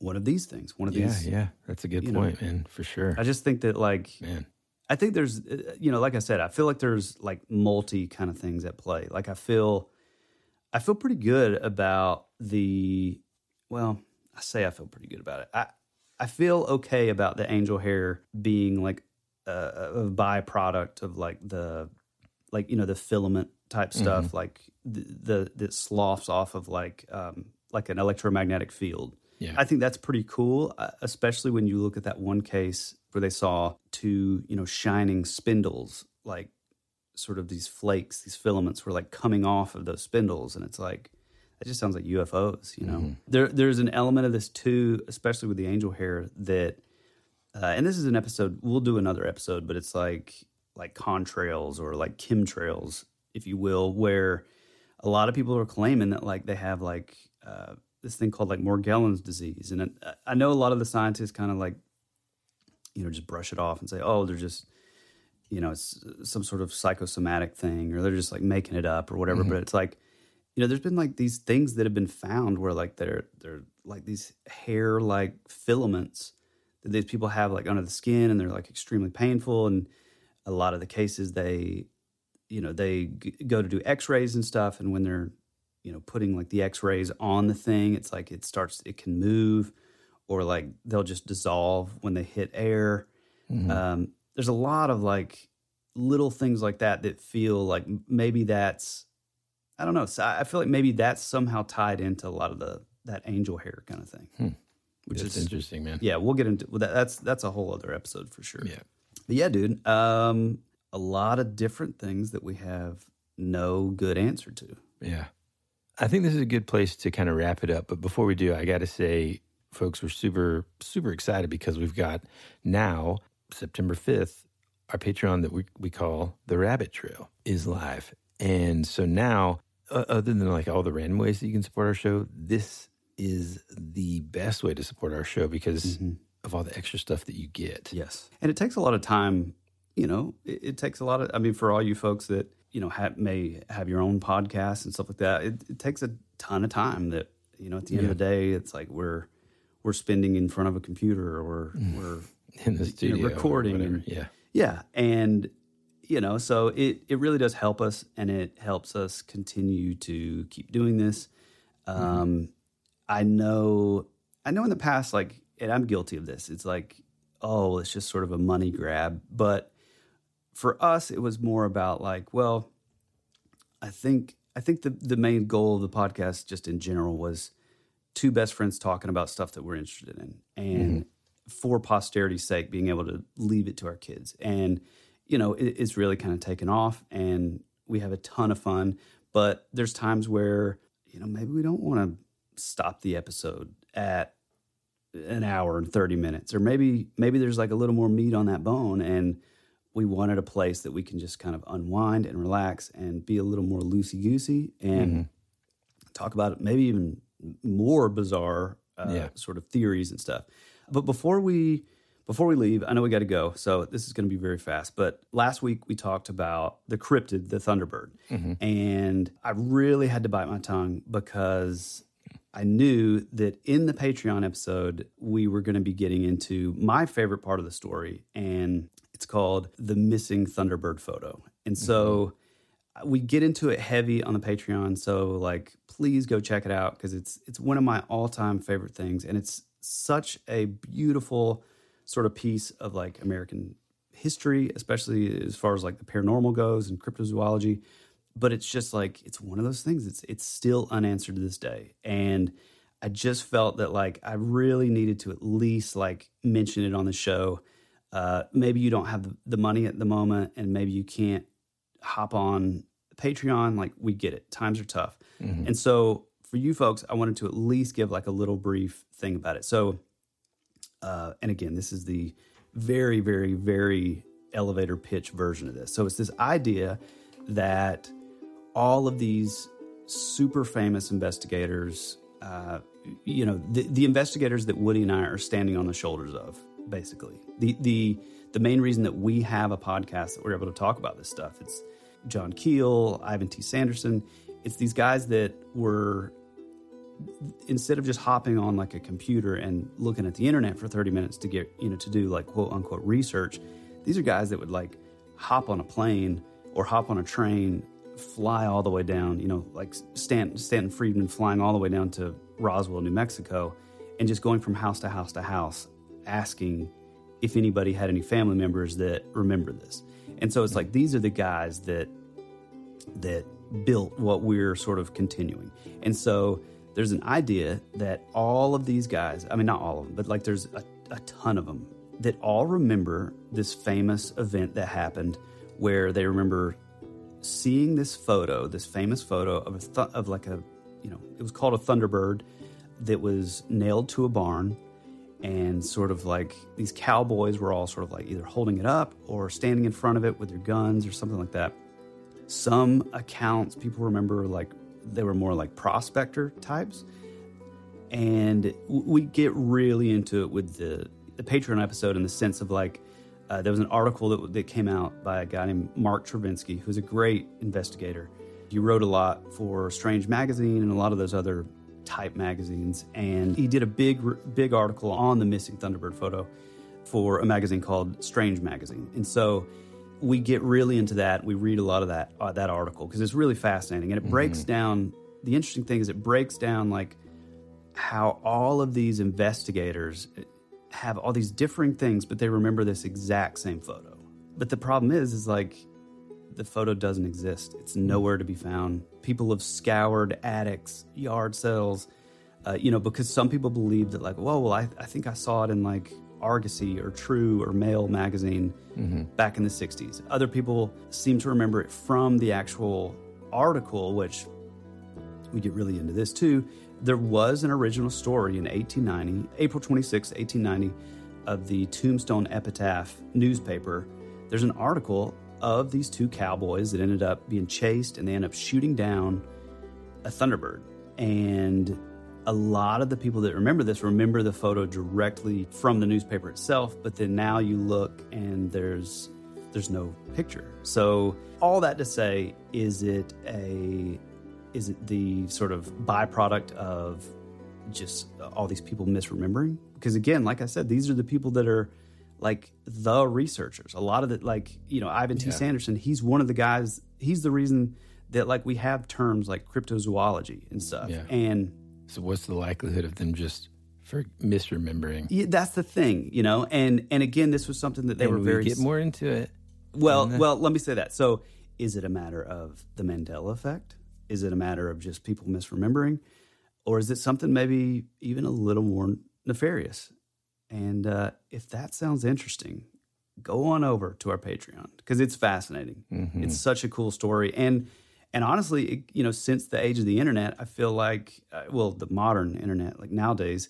one of these things, one of yeah these. yeah yeah. that's a good you know, point man for sure I just think that like, man I think there's, uh, you know, like I said, I feel like there's like multi kind of things at play. Like I feel, I feel pretty good about the, well, I say I feel pretty good about it. I, I feel okay about the angel hair being like a, a byproduct of like the, like you know the filament type stuff, like the, the that sloughs off of like um like an electromagnetic field. Yeah. I think that's pretty cool, uh, especially when you look at that one case where they saw two, you know, shining spindles, like sort of these flakes, these filaments were like coming off of those spindles, and it's like that just sounds like UFOs, you know. There, there's an element of this too, especially with the angel hair that, uh, and this is an episode we'll do another episode, but it's like like contrails or like chemtrails, if you will, where a lot of people are claiming that like they have like uh, this thing called like Morgellons disease, and I know a lot of the scientists kind of like you know just brush it off and say, oh, they're just you know it's uh, some sort of psychosomatic thing, or they're just like making it up or whatever. Mm-hmm. But it's like you know, there's been like these things that have been found where like they're they're like these hair like filaments that these people have like under the skin, and they're like extremely painful. And a lot of the cases they you know they g- go to do x-rays and stuff and when they're you know putting like the x-rays on the thing it's like it starts it can move or like they'll just dissolve when they hit air um, there's a lot of like little things like that that feel like maybe that's i don't know so i feel like maybe that's somehow tied into a lot of the that angel hair kind of thing which That's is interesting, man. yeah we'll get into well, that, that's that's a whole other episode for sure Yeah. but yeah, dude. Um, a lot of different things that we have no good answer to. Yeah. I think this is a good place to kind of wrap it up. But before we do, I got to say, folks, we're super, super excited because we've got now, September 5th, our Patreon that we, we call The Rabbit Trail is live. And so now, uh, other than like all the random ways that you can support our show, this is the best way to support our show because mm-hmm. of all the extra stuff that you get. Yes. And it takes a lot of time, you know, it, it takes a lot of, I mean, for all you folks that, you know, have, may have your own podcast and stuff like that, it, it, takes a ton of time that, you know, at the end yeah. of the day, it's like we're, we're spending in front of a computer or mm. we're in the studio you know, recording. And, yeah. Yeah. And, you know, so it, it really does help us and it helps us continue to keep doing this. Mm-hmm. Um, mm-hmm. I know, I know in the past, like, and I'm guilty of this. It's like, oh, it's just sort of a money grab. But for us, it was more about like, well, I think I think the the main goal of the podcast, just in general, was two best friends talking about stuff that we're interested in, and mm-hmm. for posterity's sake, being able to leave it to our kids. And you know, it, it's really kind of taken off, and we have a ton of fun. But there's times where you know maybe we don't want to stop the episode at an hour and 30 minutes or maybe maybe there's like a little more meat on that bone and we wanted a place that we can just kind of unwind and relax and be a little more loosey goosey and mm-hmm. talk about maybe even more bizarre uh, yeah. sort of theories and stuff. But before we before we leave, I know we got to go, so this is going to be very fast. But last week we talked about the cryptid, the Thunderbird, mm-hmm. and I really had to bite my tongue because I knew that in the Patreon episode we were going to be getting into my favorite part of the story, and it's called The Missing Thunderbird Photo. And so mm-hmm. we get into it heavy on the Patreon. So like please go check it out because it's it's one of my all-time favorite things. And it's such a beautiful sort of piece of like American history, especially as far as like the paranormal goes and cryptozoology. But it's just like it's one of those things. It's it's still unanswered to this day. And I just felt that like I really needed to at least like mention it on the show uh, maybe you don't have the money at the moment and maybe you can't hop on Patreon. Like, we get it. Times are tough. Mm-hmm. And so, for you folks, I wanted to at least give like a little brief thing about it. So, uh, and again, this is the very, very, very elevator pitch version of this. So, it's this idea that all of these super famous investigators, uh, you know, the, the investigators that Woody and I are standing on the shoulders of, basically. The the the main reason that we have a podcast that we're able to talk about this stuff. It's John Keel, Ivan T. Sanderson. It's these guys that were instead of just hopping on like a computer and looking at the internet for 30 minutes to get, you know, to do like quote unquote research, these are guys that would like hop on a plane or hop on a train, fly all the way down, you know, like Stanton, Stanton Friedman flying all the way down to Roswell, New Mexico, and just going from house to house to house asking if anybody had any family members that remember this. And so it's like these are the guys that that built what we're sort of continuing. And so there's an idea that all of these guys, I mean not all of them, but like there's a, a ton of them that all remember this famous event that happened where they remember seeing this photo, this famous photo of a th- of like a, you know, it was called a thunderbird that was nailed to a barn and sort of like these cowboys were all sort of like either holding it up or standing in front of it with their guns or something like that. Some accounts people remember like they were more like prospector types. And we get really into it with the, the Patreon episode in the sense of like, uh, there was an article that, that came out by a guy named Mark Chorvinsky, who's a great investigator. He wrote a lot for Strange Magazine and a lot of those other type magazines, and he did a big, big article on the missing Thunderbird photo for a magazine called Strange Magazine. And so we get really into that. We read a lot of that uh, that article because it's really fascinating, and it mm-hmm. breaks down. The interesting thing is it breaks down like how all of these investigators have all these differing things, but they remember this exact same photo. But the problem is, is like the photo doesn't exist. It's nowhere to be found. People have scoured attics, yard sales, uh, you know, because some people believe that, like, whoa, well, I, I think I saw it in like Argosy or True or Male magazine mm-hmm. back in the 60s. Other people seem to remember it from the actual article, which we get really into this too. There was an original story in 1890, April 26, 1890, of the Tombstone Epitaph newspaper. There's an article of these two cowboys that ended up being chased and they end up shooting down a Thunderbird. And a lot of the people that remember this remember the photo directly from the newspaper itself, but then now you look and there's there's no picture. So all that to say, is it a is it the sort of byproduct of just all these people misremembering? Because again, like I said, these are the people that are like the researchers. A lot of the like you know, Ivan T. Yeah. Sanderson, he's one of the guys. He's the reason that like we have terms like cryptozoology and stuff. Yeah. And So what's the likelihood of them just for misremembering? yeah, that's the thing, you know. And and again, this was something that they And were we very get more into it. Well, the- well, let me say that. So, is it a matter of the Mandela effect? Is it a matter of just people misremembering, or is it something maybe even a little more nefarious? And uh, if that sounds interesting, go on over to our Patreon because it's fascinating. Mhm. It's such a cool story, and and honestly, it, you know, since the age of the internet, I feel like, uh, well, the modern internet, like nowadays,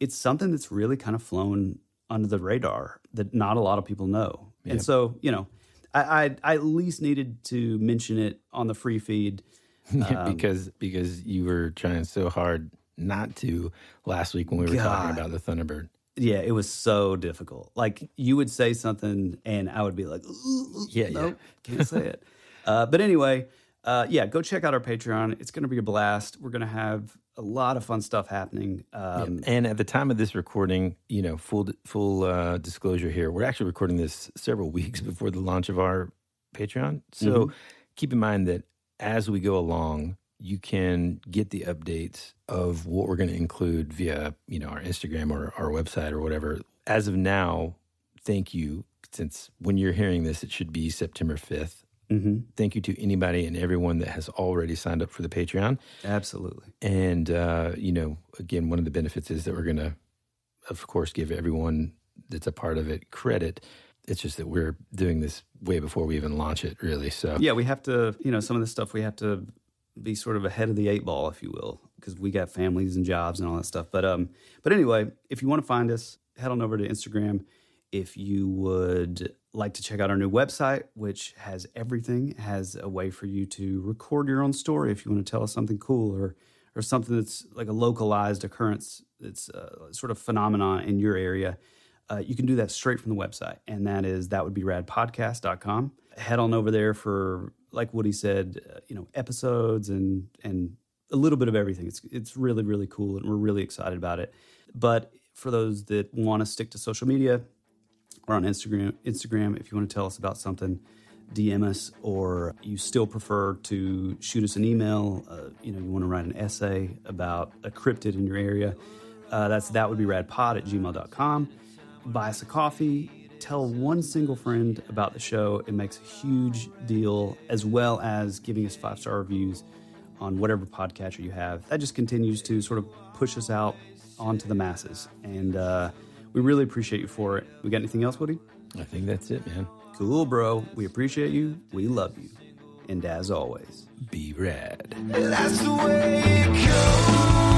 it's something that's really kind of flown under the radar that not a lot of people know. Yep. And so, you know, I, I I at least needed to mention it on the free feed. Um, because because you were trying so hard not to last week when we were talking about the Thunderbird. Yeah, it was so difficult. Like you would say something, and I would be like, Yeah, no, yeah. can't say it. Uh, but anyway, uh, yeah, go check out our Patreon. It's going to be a blast. We're going to have a lot of fun stuff happening. Um, and at the time of this recording, you know, full full uh, disclosure here, we're actually recording this several weeks before the launch of our Patreon. So Mhm. keep in mind that as we go along, you can get the updates of what we're going to include via, you know, our Instagram or our website or whatever. As of now, thank you. Since when you're hearing this, it should be September 5th. Mhm. Thank you to anybody and everyone that has already signed up for the Patreon. Absolutely. And, uh, you know, again, one of the benefits is that we're going to, of course, give everyone that's a part of it credit. It's just that we're doing this way before we even launch it, really. So, yeah, we have to, you know, some of the stuff we have to be sort of ahead of the eight ball, if you will, because we got families and jobs and all that stuff. But um, but anyway, if you want to find us, head on over to Instagram. If you would like to check out our new website, which has everything, has a way for you to record your own story if you want to tell us something cool or or something that's like a localized occurrence that's uh, sort of phenomenon in your area. Uh, you can do that straight from the website, and that is that would be radpodcast.com. Head on over there for, like Woody said, uh, you know, episodes and and a little bit of everything. It's it's really really cool, and we're really excited about it. But for those that want to stick to social media, or on Instagram, Instagram, if you want to tell us about something, DM us, or you still prefer to shoot us an email. Uh, you know, you want to write an essay about a cryptid in your area. Uh, that's that would be radpod at gmail.com. Buy us a coffee. Tell one single friend about the show. It makes a huge deal, as well as giving us five star reviews on whatever podcatcher you have. That just continues to sort of push us out onto the masses. And uh, we really appreciate you for it. We got anything else, Woody? I think that's it, man. Cool, bro. We appreciate you. We love you. And as always, be rad. That's the way it goes.